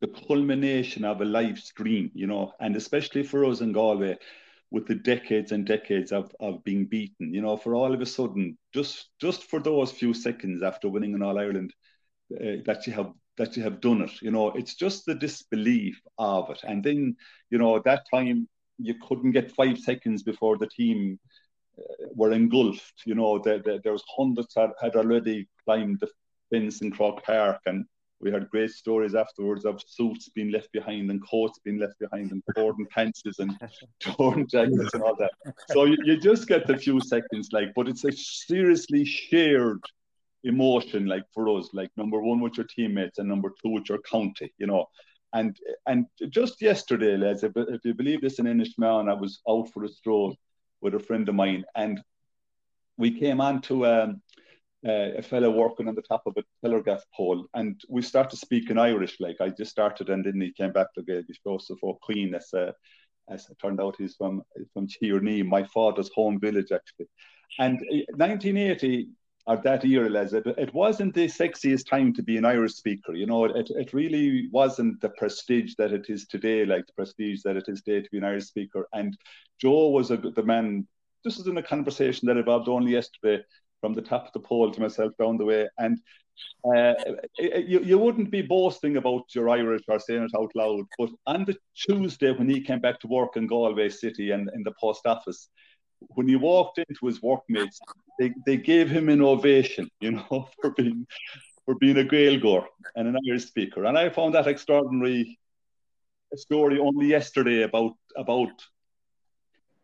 the culmination of a live stream, you know, and especially for us in Galway, with the decades and decades of, of being beaten, you know, for all of a sudden, just just for those few seconds after winning an All Ireland, uh, that you have that you have done it, you know, it's just the disbelief of it, and then you know at that time you couldn't get five seconds before the team uh, were engulfed, you know, there, there, there was hundreds that had already climbed the fence in Croke Park and we had great stories afterwards of suits being left behind and coats being left behind and torn pants and torn jackets and all that. So you, you just get the few seconds, like, but it's a seriously shared emotion, like for us, like number one with your teammates and number two with your county, you know. And and just yesterday, lads, if, if you believe this in Inishmaan, I was out for a stroll with a friend of mine, and we came on to um, uh, a fellow working on the top of a telegraph pole, and we started speaking Irish. Like I just started, and then he came back to Gaelic Joseph O'Queen as a, as it turned out, he's from from Tierney, my father's home village actually. And 1980 or that year, Les, it, it wasn't the sexiest time to be an Irish speaker. You know, it, it really wasn't the prestige that it is today, like the prestige that it is today to be an Irish speaker. And Joe was a, the man. This was in a conversation that evolved only yesterday from the top of the pole to myself down the way. And uh, you, you wouldn't be boasting about your Irish or saying it out loud, but on the Tuesday when he came back to work in Galway City and in the post office, when he walked into his workmates, they, they gave him an ovation, you know, for being for being a Gaeilgeoir and an Irish speaker. And I found that extraordinary story only yesterday about about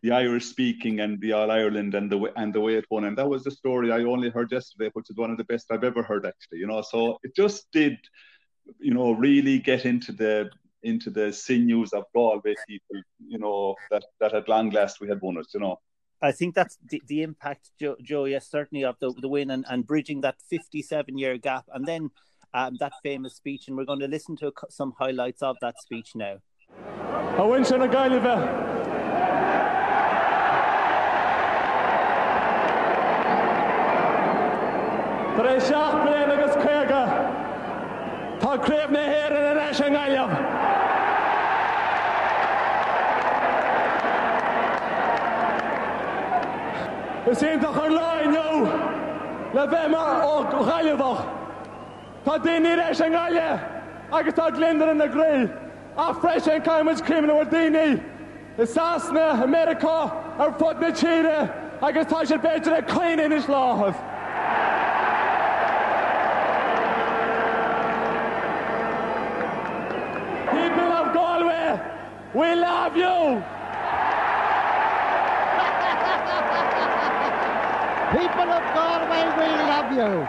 the Irish speaking and the All Ireland and the and the way it won. And that was the story I only heard yesterday, which is one of the best I've ever heard actually. You know, so it just did, you know, really get into the into the sinews of Galway people, you know, that that at long last we had won it, you know. I think that's the, the impact, Joe, Joe, yes, certainly of the, the win and, and bridging that 57 year gap. And then um, that famous speech. And we're going to listen to some highlights of that speech now. I went to the Tar é seach blian agus chuige Táréomh na héir in a an gaiileh. Is éanta chu láinú le bheitime ó chailehach. Tá daine éis an gáile agus tá glindar in na gré a freis an caiimiid crimna bhar daine. Is sásna Amerika ar fud na tíre agus tá sé beidir a chuine is láthas. We love you! People of Galway, we love you!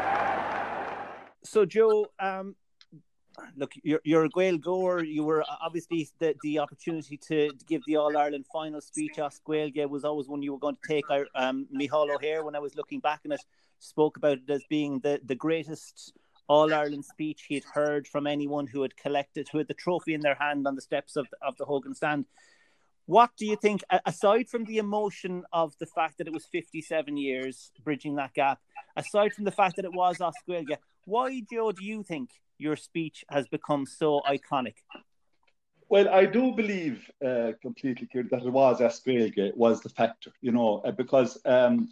So, Joe, um, look, you're, you're a Gaeilgeoir. You were obviously the, the opportunity to, to give the All Ireland final speech at Gaeilge was always one you were going to take. Um, Micheál O'Hehir, when I was looking back on it, spoke about it as being the, the greatest all Ireland speech he had heard from anyone who had collected, who had the trophy in their hand on the steps of, of the Hogan stand. What do you think, aside from the emotion of the fact that it was 57 years bridging that gap, aside from the fact that it was as Gaeilge, why, Joe, do you think your speech has become so iconic? Well, I do believe uh, completely that it was as Gaeilge was the factor, you know, uh, because um,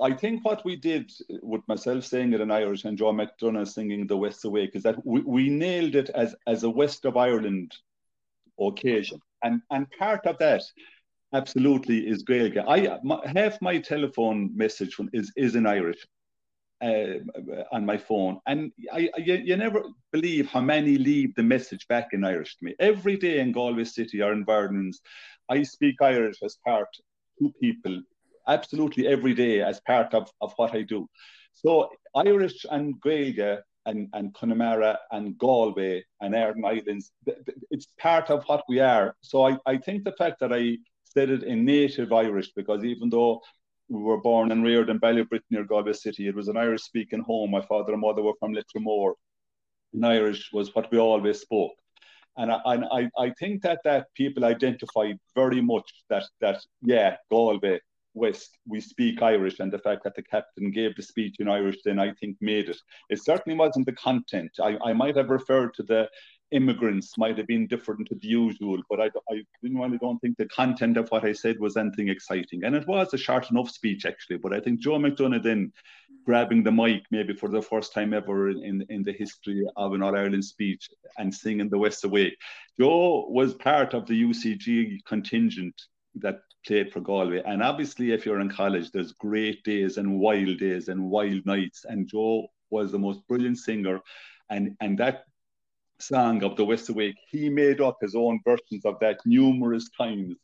I think what we did with myself saying it in Irish and Joe McDonagh singing the West Awake is that we, we nailed it as, as a West of Ireland occasion. And, and part of that absolutely is Gaeilge. I my, half my telephone message is, is in Irish uh, on my phone. And I, I, you, never believe how many leave the message back in Irish to me. Every day in Galway City or in environments, I speak Irish as part to people absolutely every day as part of, of what I do. So Irish and Gaeilge and, and Connemara and Galway and Aran Islands, it's part of what we are. So I, I think the fact that I said it in native Irish, because even though we were born and reared in Ballybrit near Galway City, it was an Irish speaking home. My father and mother were from Lettermore. And Irish was what we always spoke. And I, and I, I think that that people identified very much that that yeah Galway West, we speak Irish, and the fact that the captain gave the speech in Irish then I think made it. It certainly wasn't the content. I, I might have referred to the immigrants might have been different to the usual, but I, I genuinely don't think the content of what I said was anything exciting. And it was a short enough speech, actually. But I think Joe McDonagh then grabbing the mic, maybe for the first time ever in, in the history of an All Ireland speech and singing the West Awake. Joe was part of the UCG contingent that played for Galway. And obviously, if you're in college, there's great days and wild days and wild nights. And Joe was the most brilliant singer. And, and that song of the West Awake, he made up his own versions of that numerous times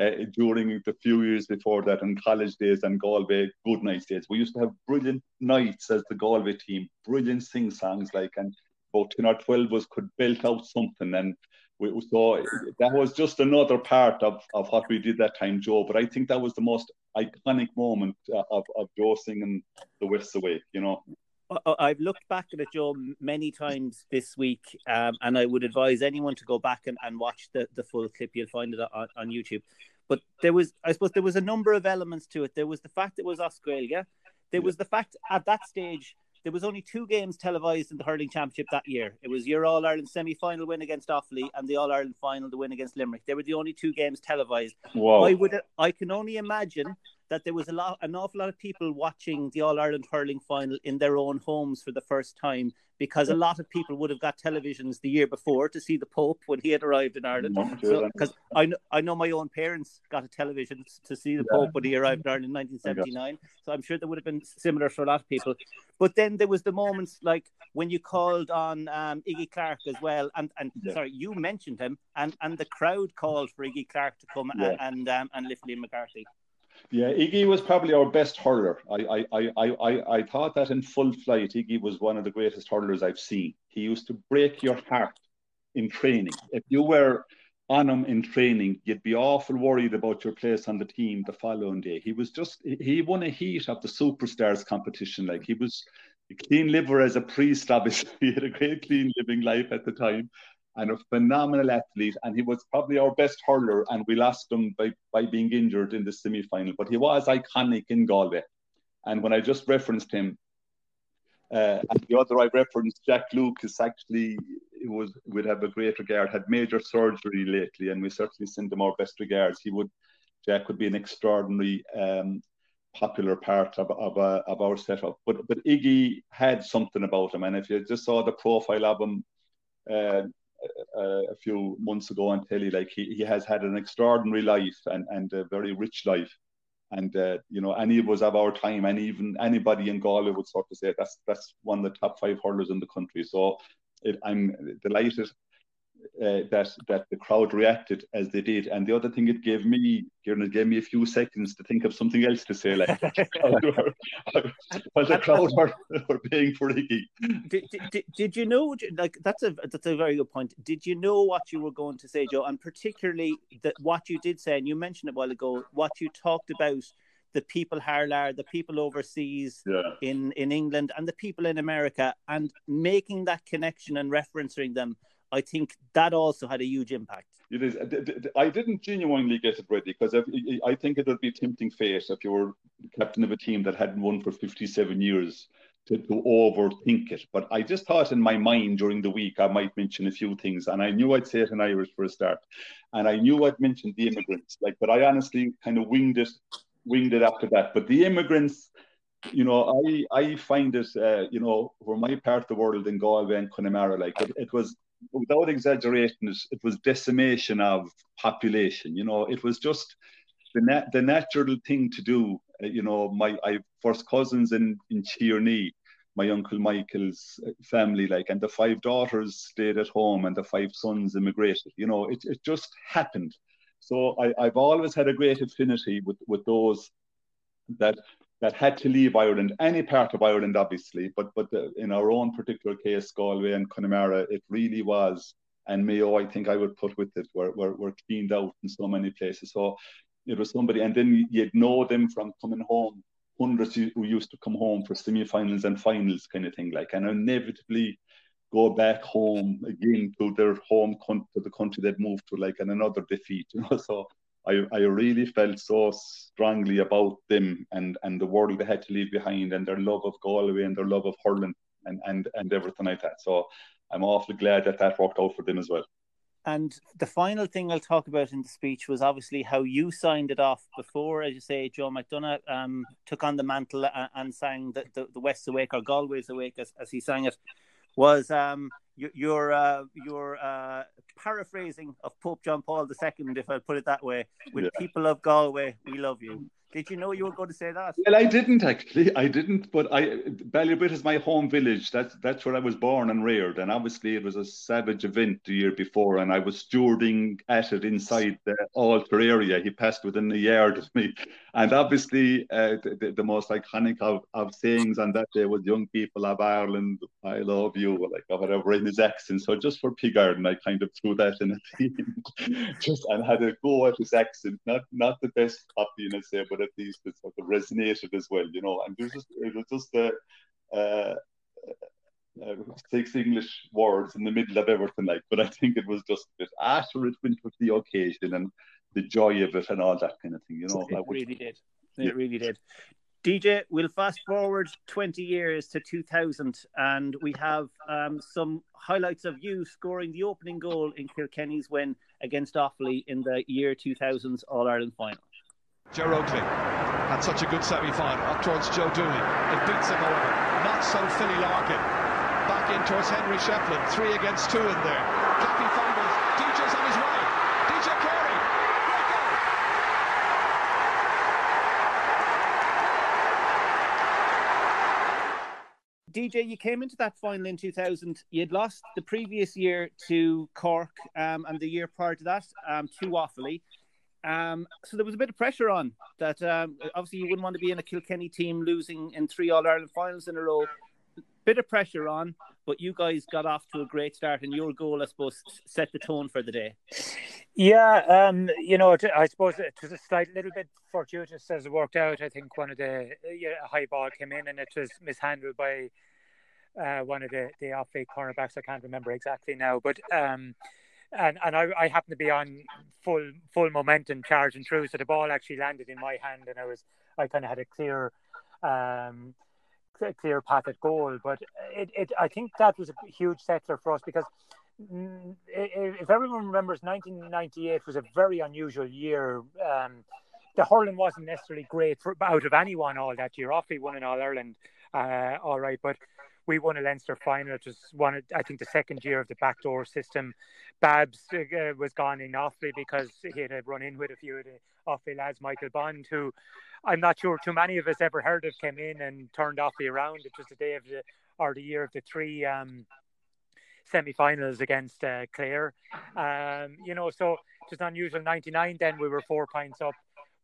uh, during the few years before that in college days and Galway good night days. We used to have brilliant nights as the Galway team, brilliant sing songs like, and about 10 or 12 of us could belt out something. And we, so that was just another part of, of what we did that time, Joe. But I think that was the most iconic moment uh, of, of Joe singing the West Away, you know. I've looked back at it, Joe, many times this week, um, and I would advise anyone to go back and, and watch the, the full clip. You'll find it on, on YouTube. But there was, I suppose, there was a number of elements to it. There was the fact it was Australia. There was the fact at that stage there was only two games televised in the hurling championship that year. It was your All Ireland semi final win against Offaly and the All Ireland final the win against Limerick. They were the only two games televised. Wow. I would I can only imagine that there was a lot an awful lot of people watching the All Ireland hurling final in their own homes for the first time because a lot of people would have got televisions the year before to see the Pope when he had arrived in Ireland. Because so, I know I know my own parents got a television to see the Pope when he arrived in Ireland in 1979. So I'm sure that would have been similar for a lot of people. But then there was the moments like when you called on um, Iggy Clarke as well, and and yeah. sorry, you mentioned him, and and the crowd called for Iggy Clarke to come yeah. and and, um, and lift Liam McCarthy. Yeah, Iggy was probably our best hurler. I, I, I, I, I thought that in full flight, Iggy was one of the greatest hurlers I've seen. He used to break your heart in training. If you were on him in training, you'd be awful worried about your place on the team the following day. He was just, he won a heat of the superstars competition. Like he was a clean liver as a priest, obviously. He had a great clean living life at the time and a phenomenal athlete. And he was probably our best hurler, and we lost him by, by being injured in the semi final. But he was iconic in Galway. And when I just referenced him, uh, and the other I referenced, Jack Lucas, actually was would have a great regard, had major surgery lately, and we certainly send him our best regards. He would, Jack would be an extraordinary um, popular part of of, uh, of our setup. But but Iggy had something about him, and if you just saw the profile of him, uh, a few months ago on telly. Like he, he has had an extraordinary life and, and a very rich life. And uh, you know, any of us of our time, and even anybody in Galway would sort of say that's that's one of the top five hurlers in the country. So it, I'm delighted uh, that that the crowd reacted as they did. And the other thing it gave me, Kieran, it gave me a few seconds to think of something else to say. Like while the crowd were, were paying for Iggy. Did, did, did you know? Like that's a that's a very good point. Did you know what you were going to say, Joe? And particularly that what you did say, and you mentioned it a while ago, what you talked about the people Harlar, the people overseas yeah. in, in England, and the people in America, and making that connection and referencing them I think that also had a huge impact. It is. I didn't genuinely get it ready because I think it would be tempting fate if you were captain of a team that hadn't won for 57 years to, to overthink it. But I just thought in my mind during the week I might mention a few things, and I knew I'd say it in Irish for a start, and I knew I'd mention the immigrants. Like, but I honestly kind of winged it, winged it after that. But the immigrants you know, I I find it, uh, you know, for my part of the world in Galway and Connemara, like it, it was without exaggeration, it was decimation of population. You know, it was just the nat- the natural thing to do. Uh, you know, my I first cousins in in Tierney, my uncle Michael's uh, family, like, and the five daughters stayed at home, and the five sons immigrated. You know, it it just happened. So I, I've always had a great affinity with with those that that had to leave Ireland, any part of Ireland, obviously, but but the, in our own particular case, Galway and Connemara, it really was, and Mayo, I think I would put with it, were, were, were cleaned out in so many places. So it was somebody, and then you'd know them from coming home, hundreds who used to come home for semi-finals and finals kind of thing, like, and inevitably go back home again to their home country, to the country they'd moved to, like, and another defeat, you know, so I, I really felt so strongly about them and, and the world they had to leave behind and their love of Galway and their love of hurling and, and, and everything like that. So I'm awfully glad that that worked out for them as well. And the final thing I'll talk about in the speech was obviously how you signed it off before, as you say, Joe McDonagh um, took on the mantle and, and sang the, the, the West's Awake or Galway's Awake as, as he sang it, was um, your uh, your uh, paraphrasing of Pope John Paul II, if I put it that way, with yeah. people of Galway, we love you. Did you know you were going to say that? Well, I didn't actually. I didn't, but I Ballybrit is my home village. That's that's where I was born and reared, and obviously it was a savage event the year before, and I was stewarding at it inside the altar area. He passed within a yard of me, and obviously, uh, the, the, most iconic of, of sayings on that day was "Young people of Ireland, I love you," like or whatever in his accent. So just for Piggard, I kind of threw that in at the end, just and had a go at his accent. Not not the best copy, I say, but at least it sort of resonated as well, you know. And there's just it was just a. Uh, uh, six English words in the middle of everything, like. But I think it was just a bit it went with the occasion, and the joy of it and all that kind of thing. You know, it really did. It yeah. really did. DJ, we'll fast forward 20 years to 2000, and we have um, some highlights of you scoring the opening goal in Kilkenny's win against Offaly in the year 2000's All Ireland final. Joe Oakley had such a good semi final up towards Joe Dooley. It beats him, however. Not so Philly Larkin. Back in towards Henry Shefflin. Three against two in there. Clappy fumbles. DJ's on his way. DJ Carey. DJ, you came into that final in 2000. You'd lost the previous year to Cork um, and the year prior to that um, to Offaly. Um, so there was a bit of pressure on that. Um, obviously, you wouldn't want to be in a Kilkenny team losing in three All Ireland finals in a row. Bit of pressure on, but you guys got off to a great start, and your goal, I suppose, set the tone for the day. Yeah, um, you know, I suppose it was a slight little bit fortuitous as it worked out. I think one of the yeah, high ball came in, and it was mishandled by uh, one of the the off cornerbacks. I can't remember exactly now, but um, and and I, I happened to be on full full momentum charging through, so the ball actually landed in my hand, and I was I kind of had a clear um, clear path at goal. But it, it I think that was a huge settler for us because mm, if everyone remembers, 1998 was a very unusual year. Um, the hurling wasn't necessarily great for, out of anyone all that year. Offaly won in All Ireland, uh, all right, but we won a Leinster final. It was one, I think, the second year of the backdoor system. Babs uh, was gone in Offaly because he had run in with a few of the Offaly lads, Michael Bond, who I'm not sure too many of us ever heard of, came in and turned Offaly around. It was the day of the, or the year of the three um, semi-finals against uh, Clare. Um, you know, so just unusual. 99, then we were four points up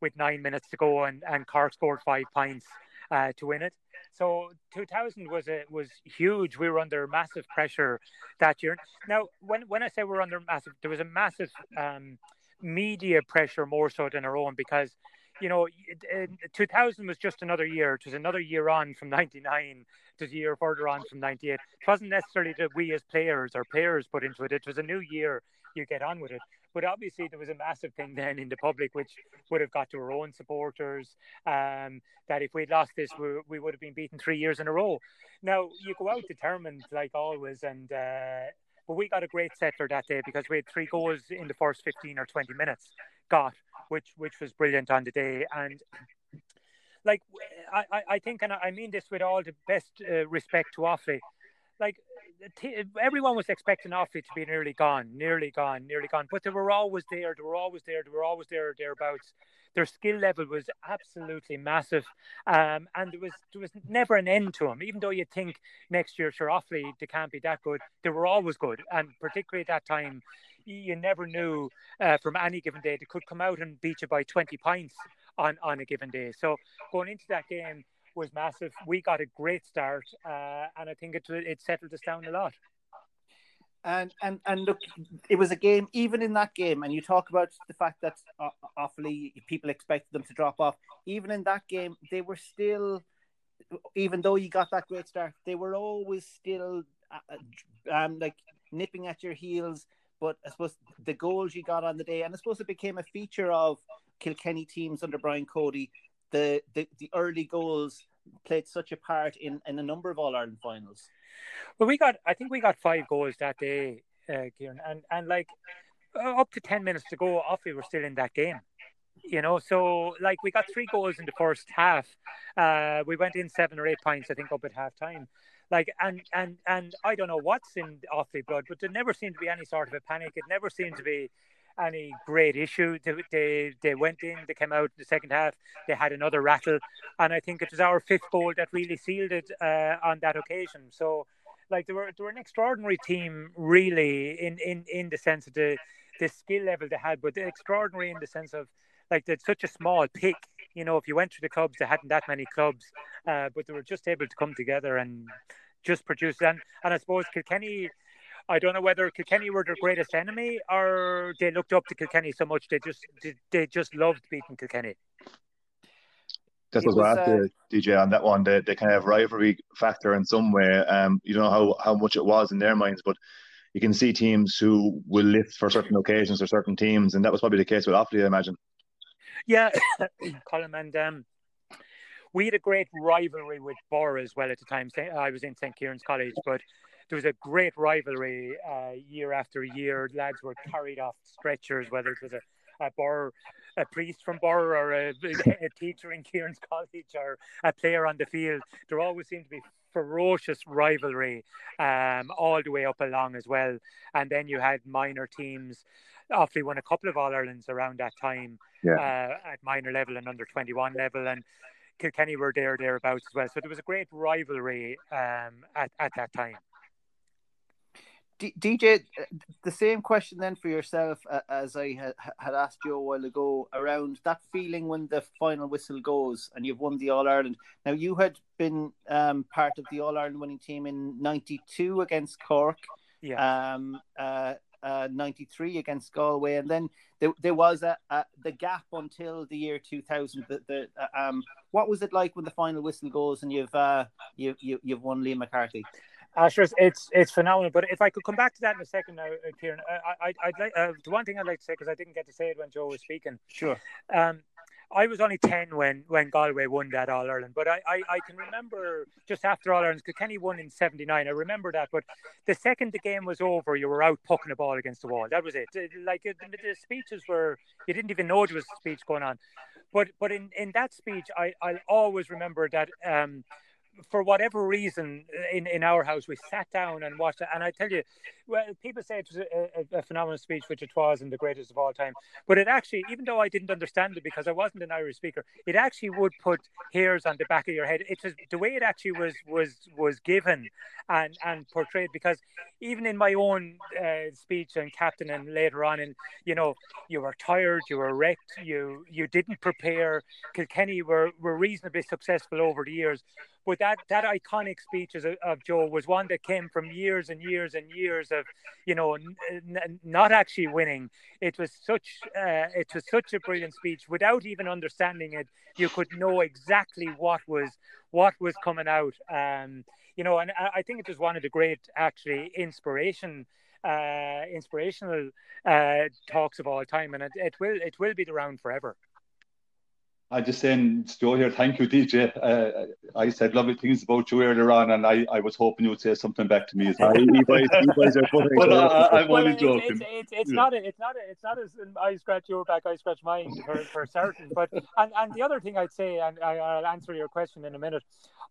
with nine minutes to go, and, and Cork scored five points uh, to win it. So 2000 was a was huge. We were under massive pressure that year. Now, when when I say we're under massive, there was a massive um, media pressure more so than our own because you know, 2000 was just another year. It was another year on from 99 to the year further on from 98. It wasn't necessarily that we as players or players put into it. It was a new year. You get on with it. But obviously, there was a massive thing then in the public, which would have got to our own supporters. Um, that if we'd lost this, we, we would have been beaten three years in a row. Now, you go out determined, like always, and uh, but we got a great settler that day because we had three goals in the first 15 or 20 minutes, got, which which was brilliant on the day. And like, I, I think, and I mean this with all the best uh, respect to Offaly, like everyone was expecting Offaly to be nearly gone, nearly gone, nearly gone. But they were always there. They were always there. They were always there thereabouts. Their skill level was absolutely massive, um, and there was there was never an end to them. Even though you think next year, sure, Offaly they can't be that good. They were always good, and particularly at that time, you never knew uh, from any given day they could come out and beat you by twenty points on on a given day. So going into that game was massive. We got a great start, uh, and I think it it settled us down a lot. And and and look, it was a game. Even in that game, and you talk about the fact that uh, Offaly people expected them to drop off. Even in that game, they were still, even though you got that great start, they were always still, uh, um, like nipping at your heels. But I suppose the goals you got on the day, and I suppose it became a feature of Kilkenny teams under Brian Cody the, the, the early goals played such a part in, in a number of All Ireland finals. Well, we got, I think we got five goals that day, uh, Kieran, and and like uh, up to ten minutes to go, off we were still in that game. You know, so like we got three goals in the first half. Uh, we went in seven or eight points, I think, up at half time. Like and and and I don't know what's in Offaly blood, but there never seemed to be any sort of a panic. It never seemed to be any great issue. They, they, they went in, they came out in the second half, they had another rattle, and I think it was our fifth goal that really sealed it uh, on that occasion. So, like they were they were an extraordinary team, really, in in in the sense of the the skill level they had, but extraordinary in the sense of like they're such a small pick, you know, if you went through the clubs, they hadn't that many clubs, uh, but they were just able to come together and just produce. And and I suppose Kilkenny. I don't know whether Kilkenny were their greatest enemy or they looked up to Kilkenny so much they just they just loved beating Kilkenny. That's what I asked uh, DJ on that one. The, the kind of rivalry factor in some way. Um, you know how, how much it was in their minds, but you can see teams who will lift for certain occasions or certain teams, and that was probably the case with Offaly, I imagine. Yeah, Colm, and um, we had a great rivalry with Birr as well at the time. I was in St. Kieran's College, but there was a great rivalry uh, year after year. Lads were carried off stretchers, whether it was a, a a priest from Birr, or a, a teacher in Kieran's College, or a player on the field. There always seemed to be ferocious rivalry um, all the way up along as well. And then you had minor teams. Offaly won a couple of All Irelands around that time yeah. uh, at minor level and under 21 level. And Kilkenny were there, thereabouts as well. So there was a great rivalry um, at, at that time. D- DJ, the same question then for yourself uh, as I had, had asked you a while ago around that feeling when the final whistle goes and you've won the All Ireland. Now you had been um, part of the All Ireland winning team in '92 against Cork, yeah, um, uh, uh, '93 against Galway, and then there, there was a, a, the gap until the year 2000. The, the uh, um, what was it like when the final whistle goes and you've uh, you, you you've won Liam McCarthy? Uh, sure, it's it's phenomenal. But if I could come back to that in a second now, uh, Kieran, I, I, would like uh, the one thing I'd like to say because I didn't get to say it when Joe was speaking. Sure. Um, I was only ten when when Galway won that All Ireland, but I, I, I can remember just after All Ireland, Kenny won in '79. I remember that, but the second the game was over, you were out pucking the ball against the wall. That was it. Like the, the speeches were, you didn't even know there was a speech going on. But but in, in that speech, I I'll always remember that. Um, for whatever reason in, in our house we sat down and watched it. And i tell you well people say it was a, a, a, phenomenal speech which it was and the greatest of all time. But it actually even though i didn't understand it because i wasn't an irish speaker it actually would put hairs on the back of your head. It was the way it actually was was was given and and portrayed because even in my own uh, speech and captain and later on and you know you were tired you were wrecked you you didn't prepare. Kilkenny were were reasonably successful over the years but that that iconic speech of, of Joe was one that came from years and years and years of, you know, n- n- not actually winning. It was such uh, it was such a brilliant speech. Without even understanding it, you could know exactly what was what was coming out. Um, you know, and I, I think it was one of the great actually inspiration uh, inspirational uh, talks of all time, and it, it will it will be around forever. I just saying, Joe here, thank you, DJ. Uh, I said lovely things about you earlier on, and I, I was hoping you would say something back to me as well. but uh, I'm only joking. It's, it's, it's, yeah. not a, it's not a, it's not as I scratch your back, I scratch mine for, for certain. But and, and the other thing I'd say, and I, I'll answer your question in a minute.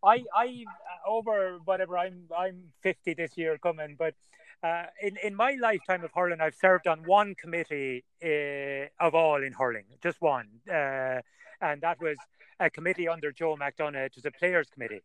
I I over whatever I'm I'm 50 this year coming, but uh, in in my lifetime of hurling, I've served on one committee uh, of all in hurling, just one. Uh, and that was a committee under Joe McDonagh. It was a players' committee.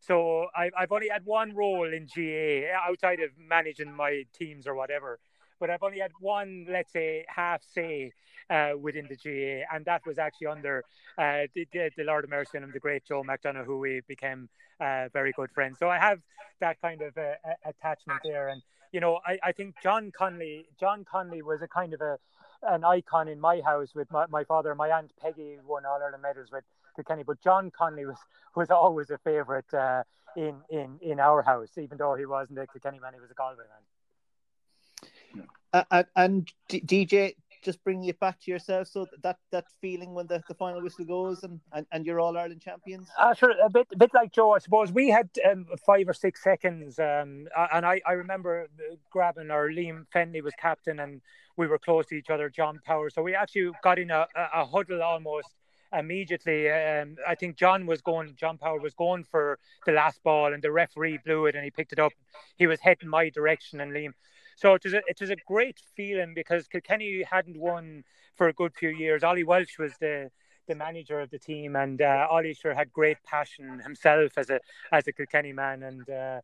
So I, I've only had one role in GAA outside of managing my teams or whatever. But I've only had one, let's say, half say uh, within the GAA, and that was actually under uh, the, the, Lord of Mercy and the great Joe McDonagh, who we became uh, very good friends. So I have that kind of uh, attachment there. And, you know, I, I think Joe Connolly, Joe Connolly was a kind of a, an icon in my house with my, my father. My aunt Peggy won All Ireland medals with Kilkenny, but Joe Connolly was was always a favourite uh, in in in our house, even though he wasn't a Kilkenny man, he was a Galway man. Uh, and DJ, just bringing it back to yourself. So that that feeling when the, the final whistle goes and, and, and you're all Ireland champions. Uh, sure, a bit a bit like Joe, I suppose. We had um, five or six seconds, um, and I, I remember grabbing our Liam Fennelly was captain, and we were close to each other, John Power. So we actually got in a, a, a huddle almost immediately. Um, I think John was going, John Power was going for the last ball, and the referee blew it, and he picked it up. He was heading my direction, and Liam. So it was a, it was a great feeling because Kilkenny hadn't won for a good few years. Ollie Walsh was the the manager of the team, and uh, Ollie sure had great passion himself as a as a Kilkenny man, and uh,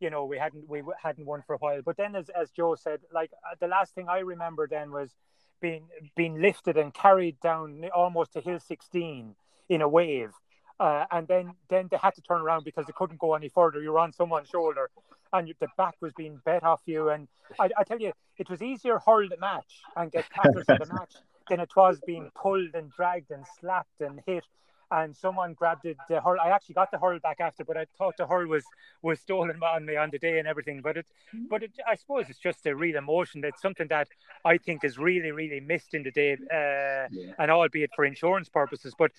you know we hadn't we hadn't won for a while. But then, as as Joe said, like uh, the last thing I remember then was being being lifted and carried down almost to Hill 16 in a wave. Uh, and then, then they had to turn around because they couldn't go any further. You were on someone's shoulder, and the back was being bet off you. And I, I tell you, it was easier hurl the match and get tackles for the match than it was being pulled and dragged and slapped and hit and someone grabbed it, the hurl. I actually got the hurl back after, but I thought the hurl was was stolen on me on the day and everything. But it, but it, I suppose it's just a real emotion. It's something that I think is really, really missed in the day, uh, yeah. and albeit for insurance purposes. But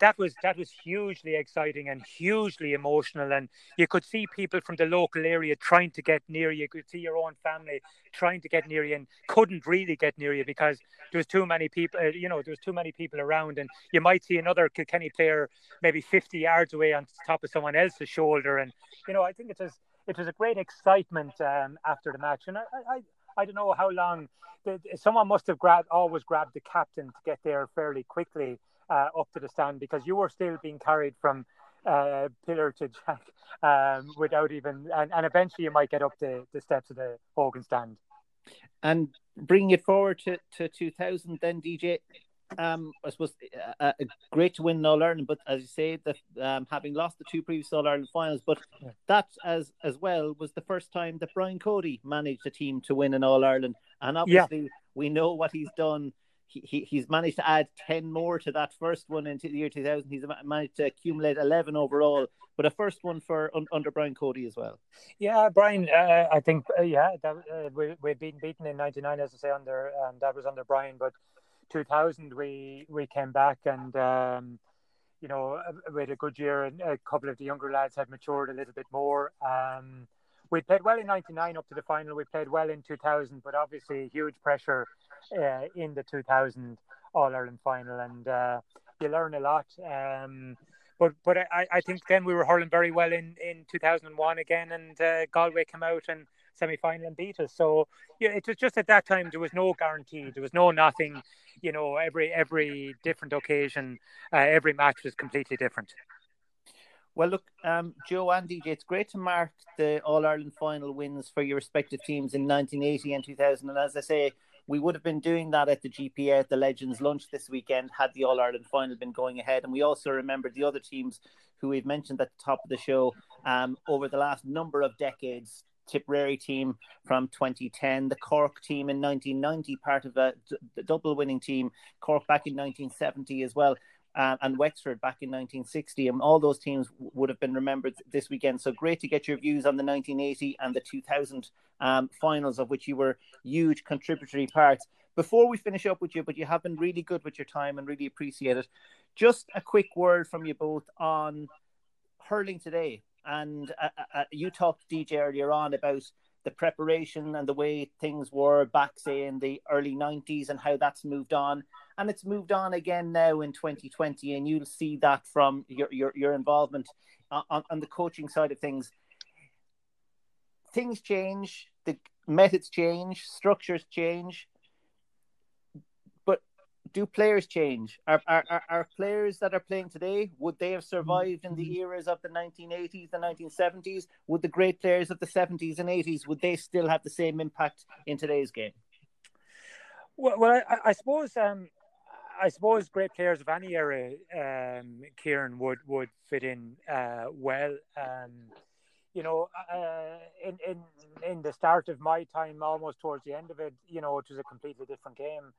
that was that was hugely exciting and hugely emotional and you could see people from the local area trying to get near you. you could see your own family trying to get near you and couldn't really get near you because there was too many people uh, you know there was too many people around and you might see another Kilkenny player maybe 50 yards away on top of someone else's shoulder and you know I think it was it was a great excitement um, after the match and I, I I don't know how long. Someone must have grabbed, always grabbed the captain to get there fairly quickly uh, up to the stand because you were still being carried from uh, pillar to jack um, without even, and, and eventually you might get up the, the steps of the Hogan stand. And bringing it forward to, to 2000, then DJ, um, I suppose uh, uh, great to win All Ireland, but as you say, that um, having lost the two previous All Ireland finals, but that as as well was the first time that Brian Cody managed a team to win an All Ireland, and obviously yeah. we know what he's done he, he's managed to add 10 more to that first one into the year 2000. He's managed to accumulate 11 overall, but a first one for un, under Brian Cody as well. Yeah, Brian, uh, I think, uh, yeah, that, uh, we, we've been beaten in 99, as I say, under, um, that was under Brian, but 2000 we, we came back and, um, you know, we had a good year and a couple of the younger lads had matured a little bit more. Um, we played well in 99 up to the final. We played well in 2000, but obviously huge pressure uh, in the 2000 All Ireland final, and uh, you learn a lot. Um, but but I, I think then we were hurling very well in, in 2001 again, and uh, Galway came out and semi final and beat us. So yeah, it was just at that time there was no guarantee, there was no nothing. You know, every every different occasion, uh, every match was completely different. Well, look, um, Joe and DJ, it's great to mark the All Ireland final wins for your respective teams in 1980 and 2000. And as I say, we would have been doing that at the GPA at the Legends lunch this weekend had the All Ireland final been going ahead. And we also remember the other teams who we've mentioned at the top of the show um, over the last number of decades. Tipperary team from 2010, the Cork team in 1990, part of a, the double winning team, Cork back in 1970 as well uh, and Wexford back in 1960. And all those teams would have been remembered this weekend. So great to get your views on the 1980 and the 2000 um, finals, of which you were huge contributory parts. Before we finish up with you, but you have been really good with your time and really appreciate it. Just a quick word from you both on hurling today. And uh, uh, uh you talked, DJ, earlier on about the preparation and the way things were back, say, in the early 90s and how that's moved on. And it's moved on again now in 2020. And you'll see that from your, your, your involvement on, on the coaching side of things. Things change, the methods change, structures change But do players change? Are, are, are, are, players that are playing today, would they have survived in the mm-hmm. eras of the 1980s, the 1970s? Would the great players of the 70s and 80s, would they still have the same impact in today's game? Well, well I, I suppose um, I suppose great players of any era, um, Kieran, would, would fit in uh, well. Um, you know, uh, in, in in the start of my time, almost towards the end of it, you know, it was a completely different game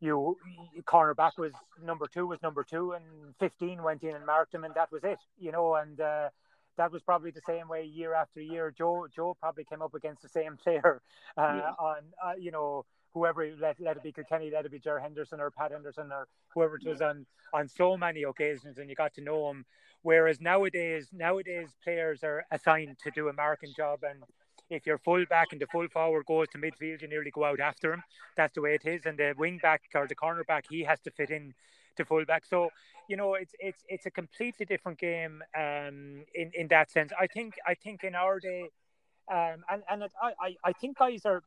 you cornerback was number two was number two and 15 went in and marked him and that was it you know and uh, that was probably the same way year after year joe joe probably came up against the same player uh, yeah. on uh, you know whoever let, let it be Kilkenny, let it be Ger Henderson or Pat Henderson or whoever it was on on so many occasions and you got to know him whereas nowadays nowadays players are assigned to do a marking job and if your full back and the full forward goes to midfield, you nearly go out after him. That's the way it is. And the wing back or the corner back, he has to fit in to full back. So, you know, it's it's it's a completely different game um, in in that sense. I think I think in our day, um, and and I, I I think guys are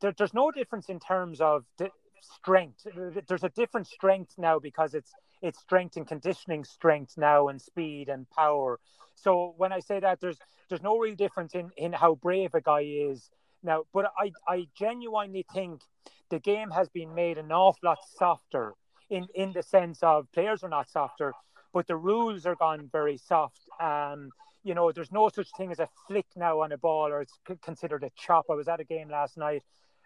there, there's no difference in terms of the strength. There's a different strength now because it's it's strength and conditioning strength now and speed and power. So when I say that, there's there's no real difference in in how brave a guy is now. But I I genuinely think the game has been made an awful lot softer in in the sense of players are not softer, but the rules are gone very soft. Um, you know, there's no such thing as a flick now on a ball, or it's considered a chop. I was at a game last night,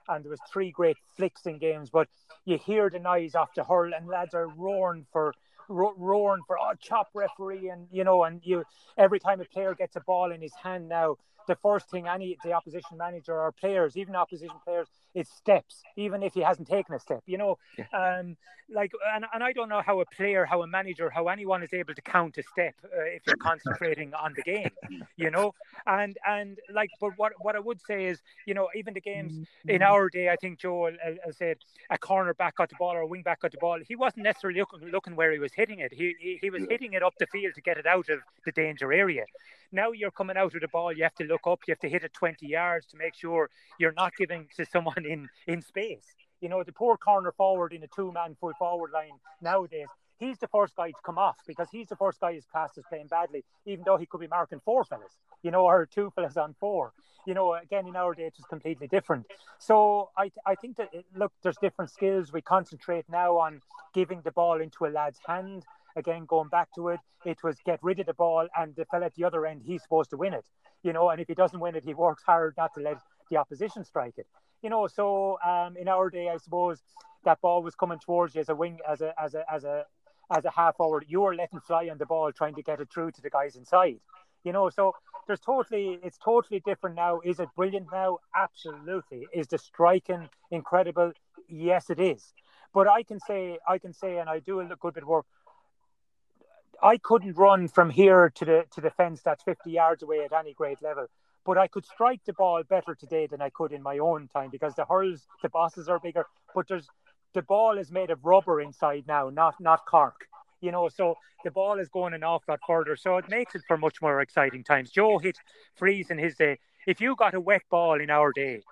and there was three great flicks in games, but you hear the noise off the hurl, and lads are roaring for ro- roaring for oh chop referee, and you know, and you every time a player gets a ball in his hand now, the first thing any the opposition manager or players, even opposition players, is steps, even if he hasn't taken a step. You know, yeah. um, like and, and I don't know how a player, how a manager, how anyone is able to count a step uh, if you're concentrating on the game. You know, and and like, but what what I would say is, you know, even the games in our day, I think Joe I said a corner back got the ball or a wing back got the ball. He wasn't necessarily looking looking where he was hitting it. He he, he was hitting it up the field to get it out of the danger area. Now you're coming out of the ball, you have to look up, you have to hit it 20 yards to make sure you're not giving to someone in, in space. You know, the poor corner forward in a two man full forward line nowadays, he's the first guy to come off because he's the first guy his class is playing badly, even though he could be marking four fellas, you know, or two fellas on four. You know, again, in our day, it's completely different. So I, I think that, look, there's different skills. We concentrate now on giving the ball into a lad's hand again, going back to it, it was get rid of the ball and the fella at the other end, he's supposed to win it. You know, and if he doesn't win it, he works hard not to let the opposition strike it. You know, so um, in our day, I suppose that ball was coming towards you as a wing, as a as a as a as a half forward. You were letting fly on the ball, trying to get it through to the guys inside. You know, so there's totally it's totally different now. Is it brilliant now? Absolutely. Is the striking incredible? Yes, it is. But I can say I can say, and I do a good bit of work I couldn't run from here to the to the fence that's 50 yards away at any great level. But I could strike the ball better today than I could in my own time because the hurls, the bosses are bigger. But there's the ball is made of rubber inside now, not not cork. You know, so the ball is going an awful lot further. So it makes it for much more exciting times. Joe hit frees in his day. If you got a wet ball in our day,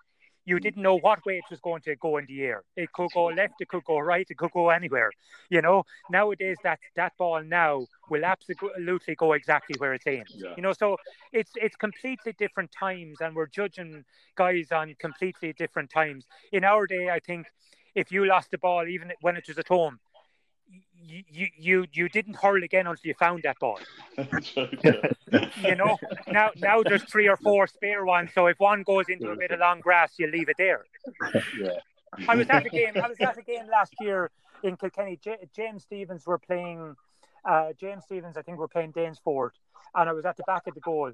you didn't know what way it was going to go in the air. It could go left, it could go right, it could go anywhere. You know, nowadays that that ball now will absolutely go exactly where it's aimed. Yeah. You know, so it's it's completely different times, and we're judging guys on completely different times. In our day, I think if you lost the ball, even when it was at home, you you you didn't hurl again until you found that ball. you know, now now there's three or four spare ones, so if one goes into a bit of long grass, you leave it there. Yeah. I was at a game. I was at a game last year in Kilkenny. J- James Stephens were playing. Uh, James Stephens, I think, were playing Danesfort, and I was at the back of the goal.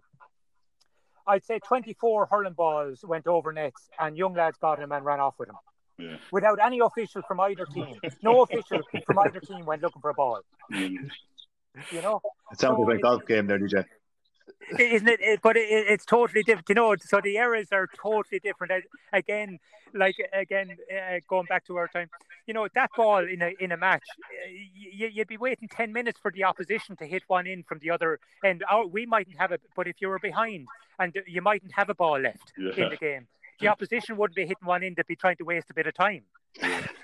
I'd say 24 hurling balls went over nets, and young lads got him and ran off with him yeah. without any official from either team. No official from either team went looking for a ball. Mm. You know, it sounds so like a golf game there, DJ. Isn't it? it but it, it's totally different. You know, so the eras are totally different. Again, like again, uh, going back to our time, you know, that ball in a in a match, you, would be waiting ten minutes for the opposition to hit one in from the other end. Our, we mightn't have it, but if you were behind, and you mightn't have a ball left yeah. in the game the opposition wouldn't be hitting one in; they'd be trying to waste a bit of time.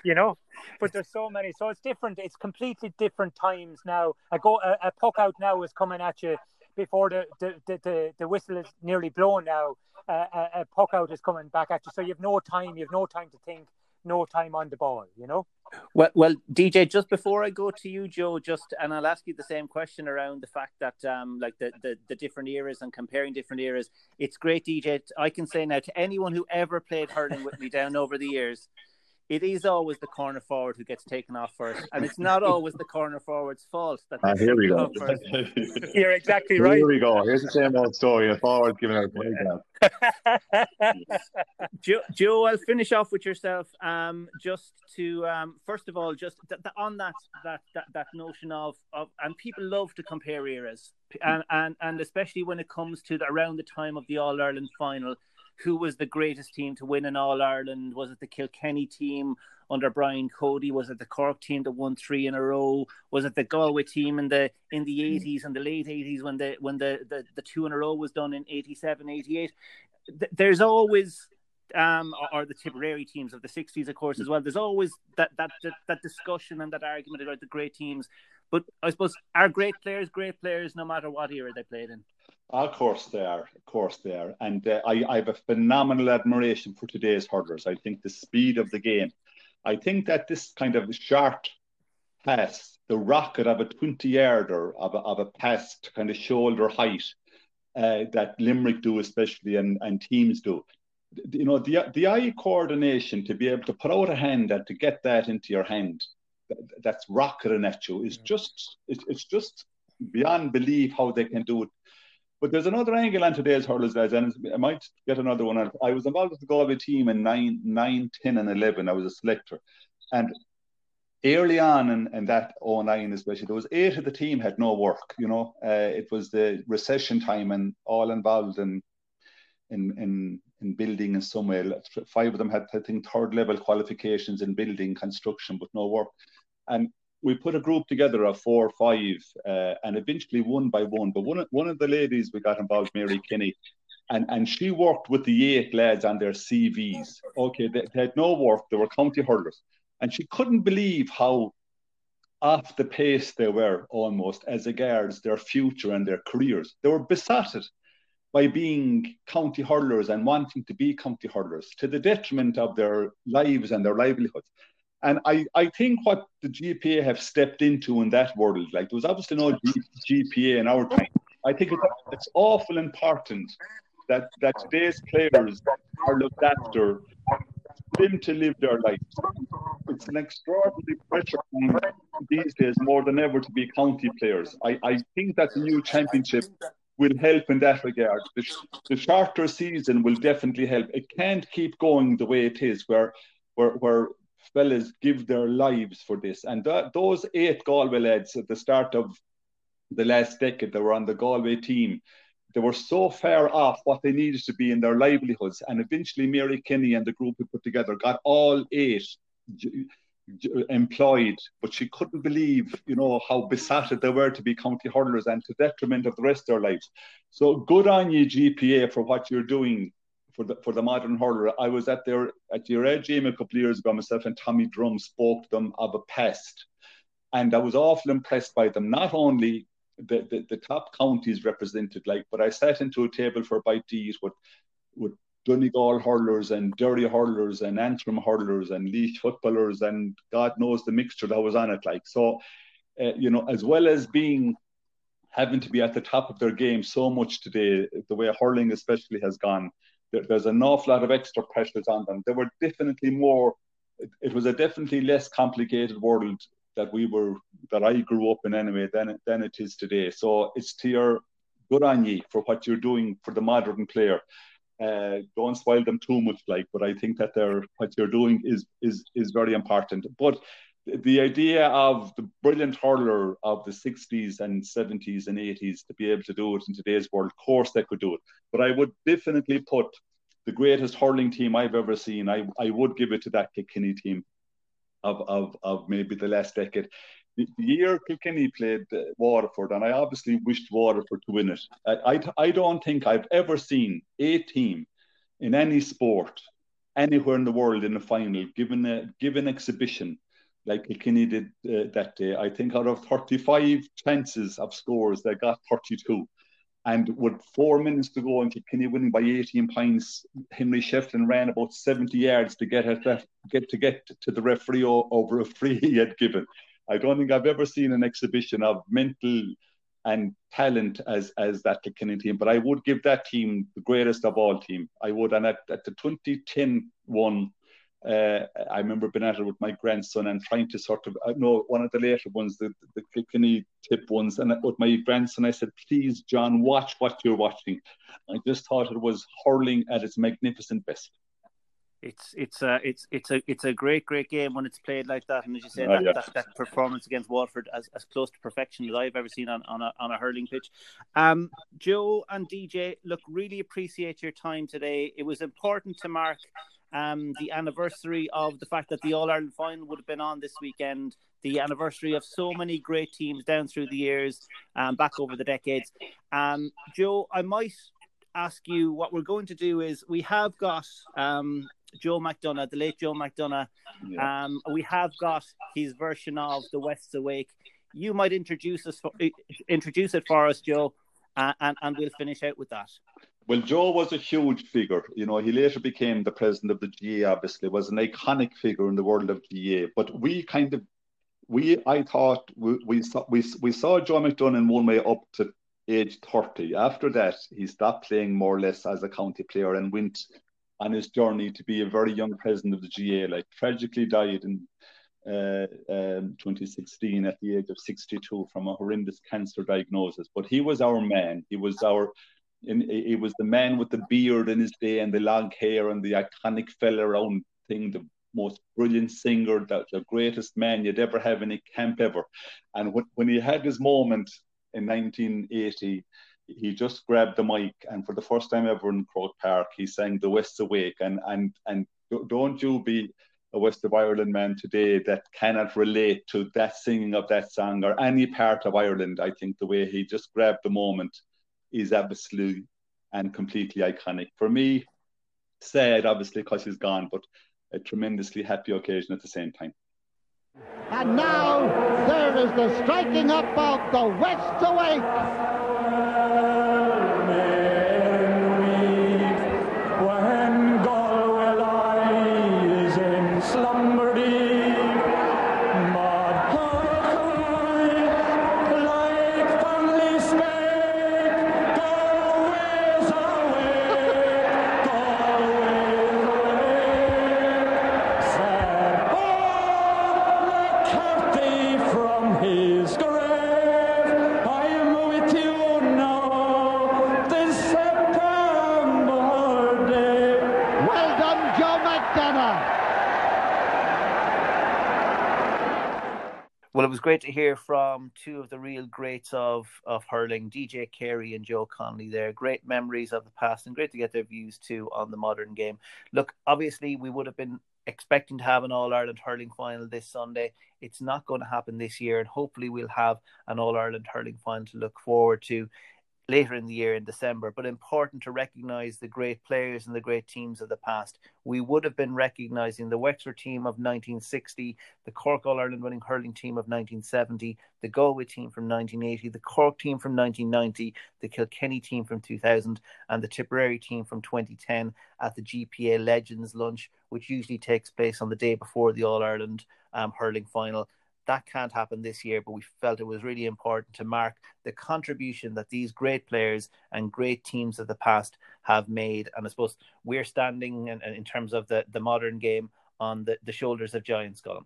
you know, but there's so many, so it's different. It's completely different times now. A go a, a puck out now is coming at you before the the, the, the, the whistle is nearly blown. Now uh, a, a puck out is coming back at you, so you have no time. You have no time to think. No time on the ball. You know. Well, well, DJ, just before I go to you, Joe, just and I'll ask you the same question around the fact that, um, like the, the the different eras and comparing different eras. It's great, DJ. I can say now to anyone who ever played hurling with me down over the years, it is always the corner forward who gets taken off first, and it's not always the corner forward's fault that. Uh, here we go. You're exactly right. Here we go. Here's the same old story. A forward giving out a playground. Joe, Joe, I'll finish off with yourself. Um, just to um, first of all, just th- th- on that, that that that notion of of, and people love to compare eras, and and and especially when it comes to the, around the time of the All Ireland final who was the greatest team to win in All Ireland? Was it the Kilkenny team under Brian Cody? Was it the Cork team that won three in a row? Was it the Galway team in the in the mm. eighties and the late eighties when the when the, the, the two in a row was done in 87, 88? There's always um, or, or, the Tipperary teams of the 60s, of course, as well. There's always that, that, that, that discussion and that argument about the great teams. But I suppose are great players great players no matter what era they played in? Of course they are. Of course they are. And uh, I, I have a phenomenal admiration for today's hurlers. I think the speed of the game. I think that this kind of short pass, the rocket of a 20 yarder of a, of a pass to kind of shoulder height uh, that Limerick do, especially, and, and teams do. You know, the, the eye coordination to be able to put out a hand and to get that into your hand that's rocketing at you is just, it's, it's just beyond belief how they can do it. But there's another angle on today's hurlers, lads, and I might get another one. I was involved with the Galway team in 9, 9 10, and 11. I was a selector. And early on in, in that 09 especially, there was eight of the team had no work, you know. Uh, it was the recession time and all involved in in in, in building in some way. Five of them had, I think, third level qualifications in building construction, but no work. And we put a group together of four or five, uh, and eventually one by one. But one one of the ladies we got involved, Mary Kinney, and and she worked with the eight lads on their CVs. Okay, they, they had no work; they were county hurlers and she couldn't believe how off the pace they were almost as regards their future and their careers. They were besotted by being county hurlers and wanting to be county hurlers to the detriment of their lives and their livelihoods. And I, I think what the GPA have stepped into in that world, like there was obviously no G, GPA in our time. I think it's, it's awful important that, that today's players are looked after them to live their lives. It's an extraordinary pressure these days more than ever to be county players. I, I think that the new championship will help in that regard. The, the, shorter season will definitely help. It can't keep going the way it is, where where where fellas give their lives for this. And those eight Galway lads at the start of the last decade that were on the Galway team, they were so far off what they needed to be in their livelihoods. And eventually, Mary Kinney and the group we put together got all eight employed, but she couldn't believe, you know, how besotted they were to be county hurlers and to detriment of the rest of their lives. So good on you, GPA, for what you're doing for the for the modern hurler. I was at their at your age game a couple of years ago. Myself and Tommy Drum spoke to them of a pest, and I was awful impressed by them. Not only the, the, the top counties represented, like, but I sat into a table for a bite to eat with, with Donegal hurlers and Derry hurlers and Antrim hurlers and Laois footballers and God knows the mixture that was on it. Like, so, uh, you know, as well as being having to be at the top of their game so much today, the way hurling especially has gone, there, there's an awful lot of extra pressures on them. There were definitely more, it, it was a definitely less complicated world that we were that I grew up in anyway than than it is today. So it's to your good on ye for what you're doing for the modern player. Uh, don't spoil them too much, like, but I think that they're what you're doing is is is very important. But the idea of the brilliant hurler of the 60s and 70s and 80s to be able to do it in today's world, of course they could do it. But I would definitely put the greatest hurling team I've ever seen. I, I would give it to that Kilkenny team of, of, of maybe the last decade. The, year Kilkenny played uh, Waterford, and I obviously wished Waterford to win it. I, I, I don't think I've ever seen a team in any sport anywhere in the world in the final given a given exhibition like Kilkenny did uh, that day. I think out of 35 chances of scores, they got 32. And with four minutes to go and Kilkenny winning by 18 points, Henry Shefflin ran about 70 yards to get get to get to the referee over a free he had given. I don't think I've ever seen an exhibition of mental and talent as as that Kilkenny team. But I would give that team the greatest of all team. I would, and at, at the 2010 one, uh, I remember being at it with my grandson and trying to sort of, I know one of the later ones, the, the Kilkenny Tipp ones, and with my grandson, I said, please, John, watch what you're watching. I just thought it was hurling at its magnificent best. It's it's a it's it's a it's a great great game when it's played like that, and as you said, that, yeah. that, that, performance against Waterford as, as close to perfection as I've ever seen on, on a on a hurling pitch. Um, Joe and DJ, look, really appreciate your time today. It was important to mark um, the anniversary of the fact that the All Ireland final would have been on this weekend, the anniversary of so many great teams down through the years, um, back over the decades. Um, Joe, I might ask you what we're going to do is we have got um, Joe McDonagh, the late Joe McDonagh. Yeah. Um, we have got his version of The West's Awake. You might introduce us for, introduce it for us, Joe, uh, and and we'll finish out with that. Well, Joe was a huge figure. You know, he later became the president of the GAA. obviously, was an iconic figure in the world of GAA. But we kind of we I thought we, we saw we, we saw Joe McDonagh one way up to age 30. After that, he stopped playing more or less as a county player and went on his journey to be a very young president of the GAA. Like tragically died in uh, um, 2016 at the age of 62 from a horrendous cancer diagnosis. But he was our man. He was our in, he was the man with the beard in his day and the long hair and the iconic fella around thing, the most brilliant singer, the, the greatest man you'd ever have in a camp ever. And when, when he had his moment in 1980, he just grabbed the mic and for the first time ever in Croke Park, he sang "The West's Awake." And and and don't you be a West of Ireland man today that cannot relate to that singing of that song or any part of Ireland. I think the way he just grabbed the moment is absolutely and completely iconic. For me, sad obviously because he's gone, but a tremendously happy occasion at the same time. And now there is the striking up of the West Awake. It was great to hear from two of the real greats of, of hurling, DJ Carey and Joe Connolly there. Great memories of the past and great to get their views too on the modern game. Look, obviously, we would have been expecting to have an All Ireland hurling final this Sunday. It's not going to happen this year, and hopefully, we'll have an All Ireland hurling final to look forward to later in the year in December, but important to recognise the great players and the great teams of the past. We would have been recognising the Wexford team of 1960, the Cork All Ireland winning hurling team of 1970, the Galway team from 1980, the Cork team from 1990, the Kilkenny team from 2000, and the Tipperary team from 2010 at the GPA Legends Lunch, which usually takes place on the day before the All Ireland um, hurling final. That can't happen this year, but we felt it was really important to mark the contribution that these great players and great teams of the past have made. And I suppose we're standing in, in terms of the, the modern game on the, the shoulders of giants, Colm.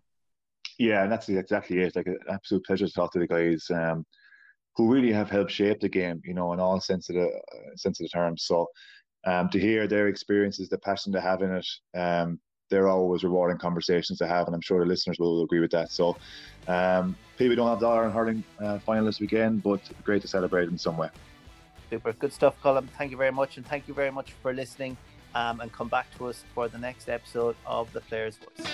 Yeah, and that's exactly it. Like an absolute pleasure to talk to the guys um, who really have helped shape the game, you know, in all sense of the uh, sense of the term. So um, to hear their experiences, the passion they have in it, um, they're always rewarding conversations to have, and I'm sure the listeners will agree with that. So, um, people don't have the Iron Hurling uh, final this weekend, but great to celebrate in some way. Super. Good stuff, Colm. Thank you very much, and thank you very much for listening. Um, and come back to us for the next episode of The Players Voice.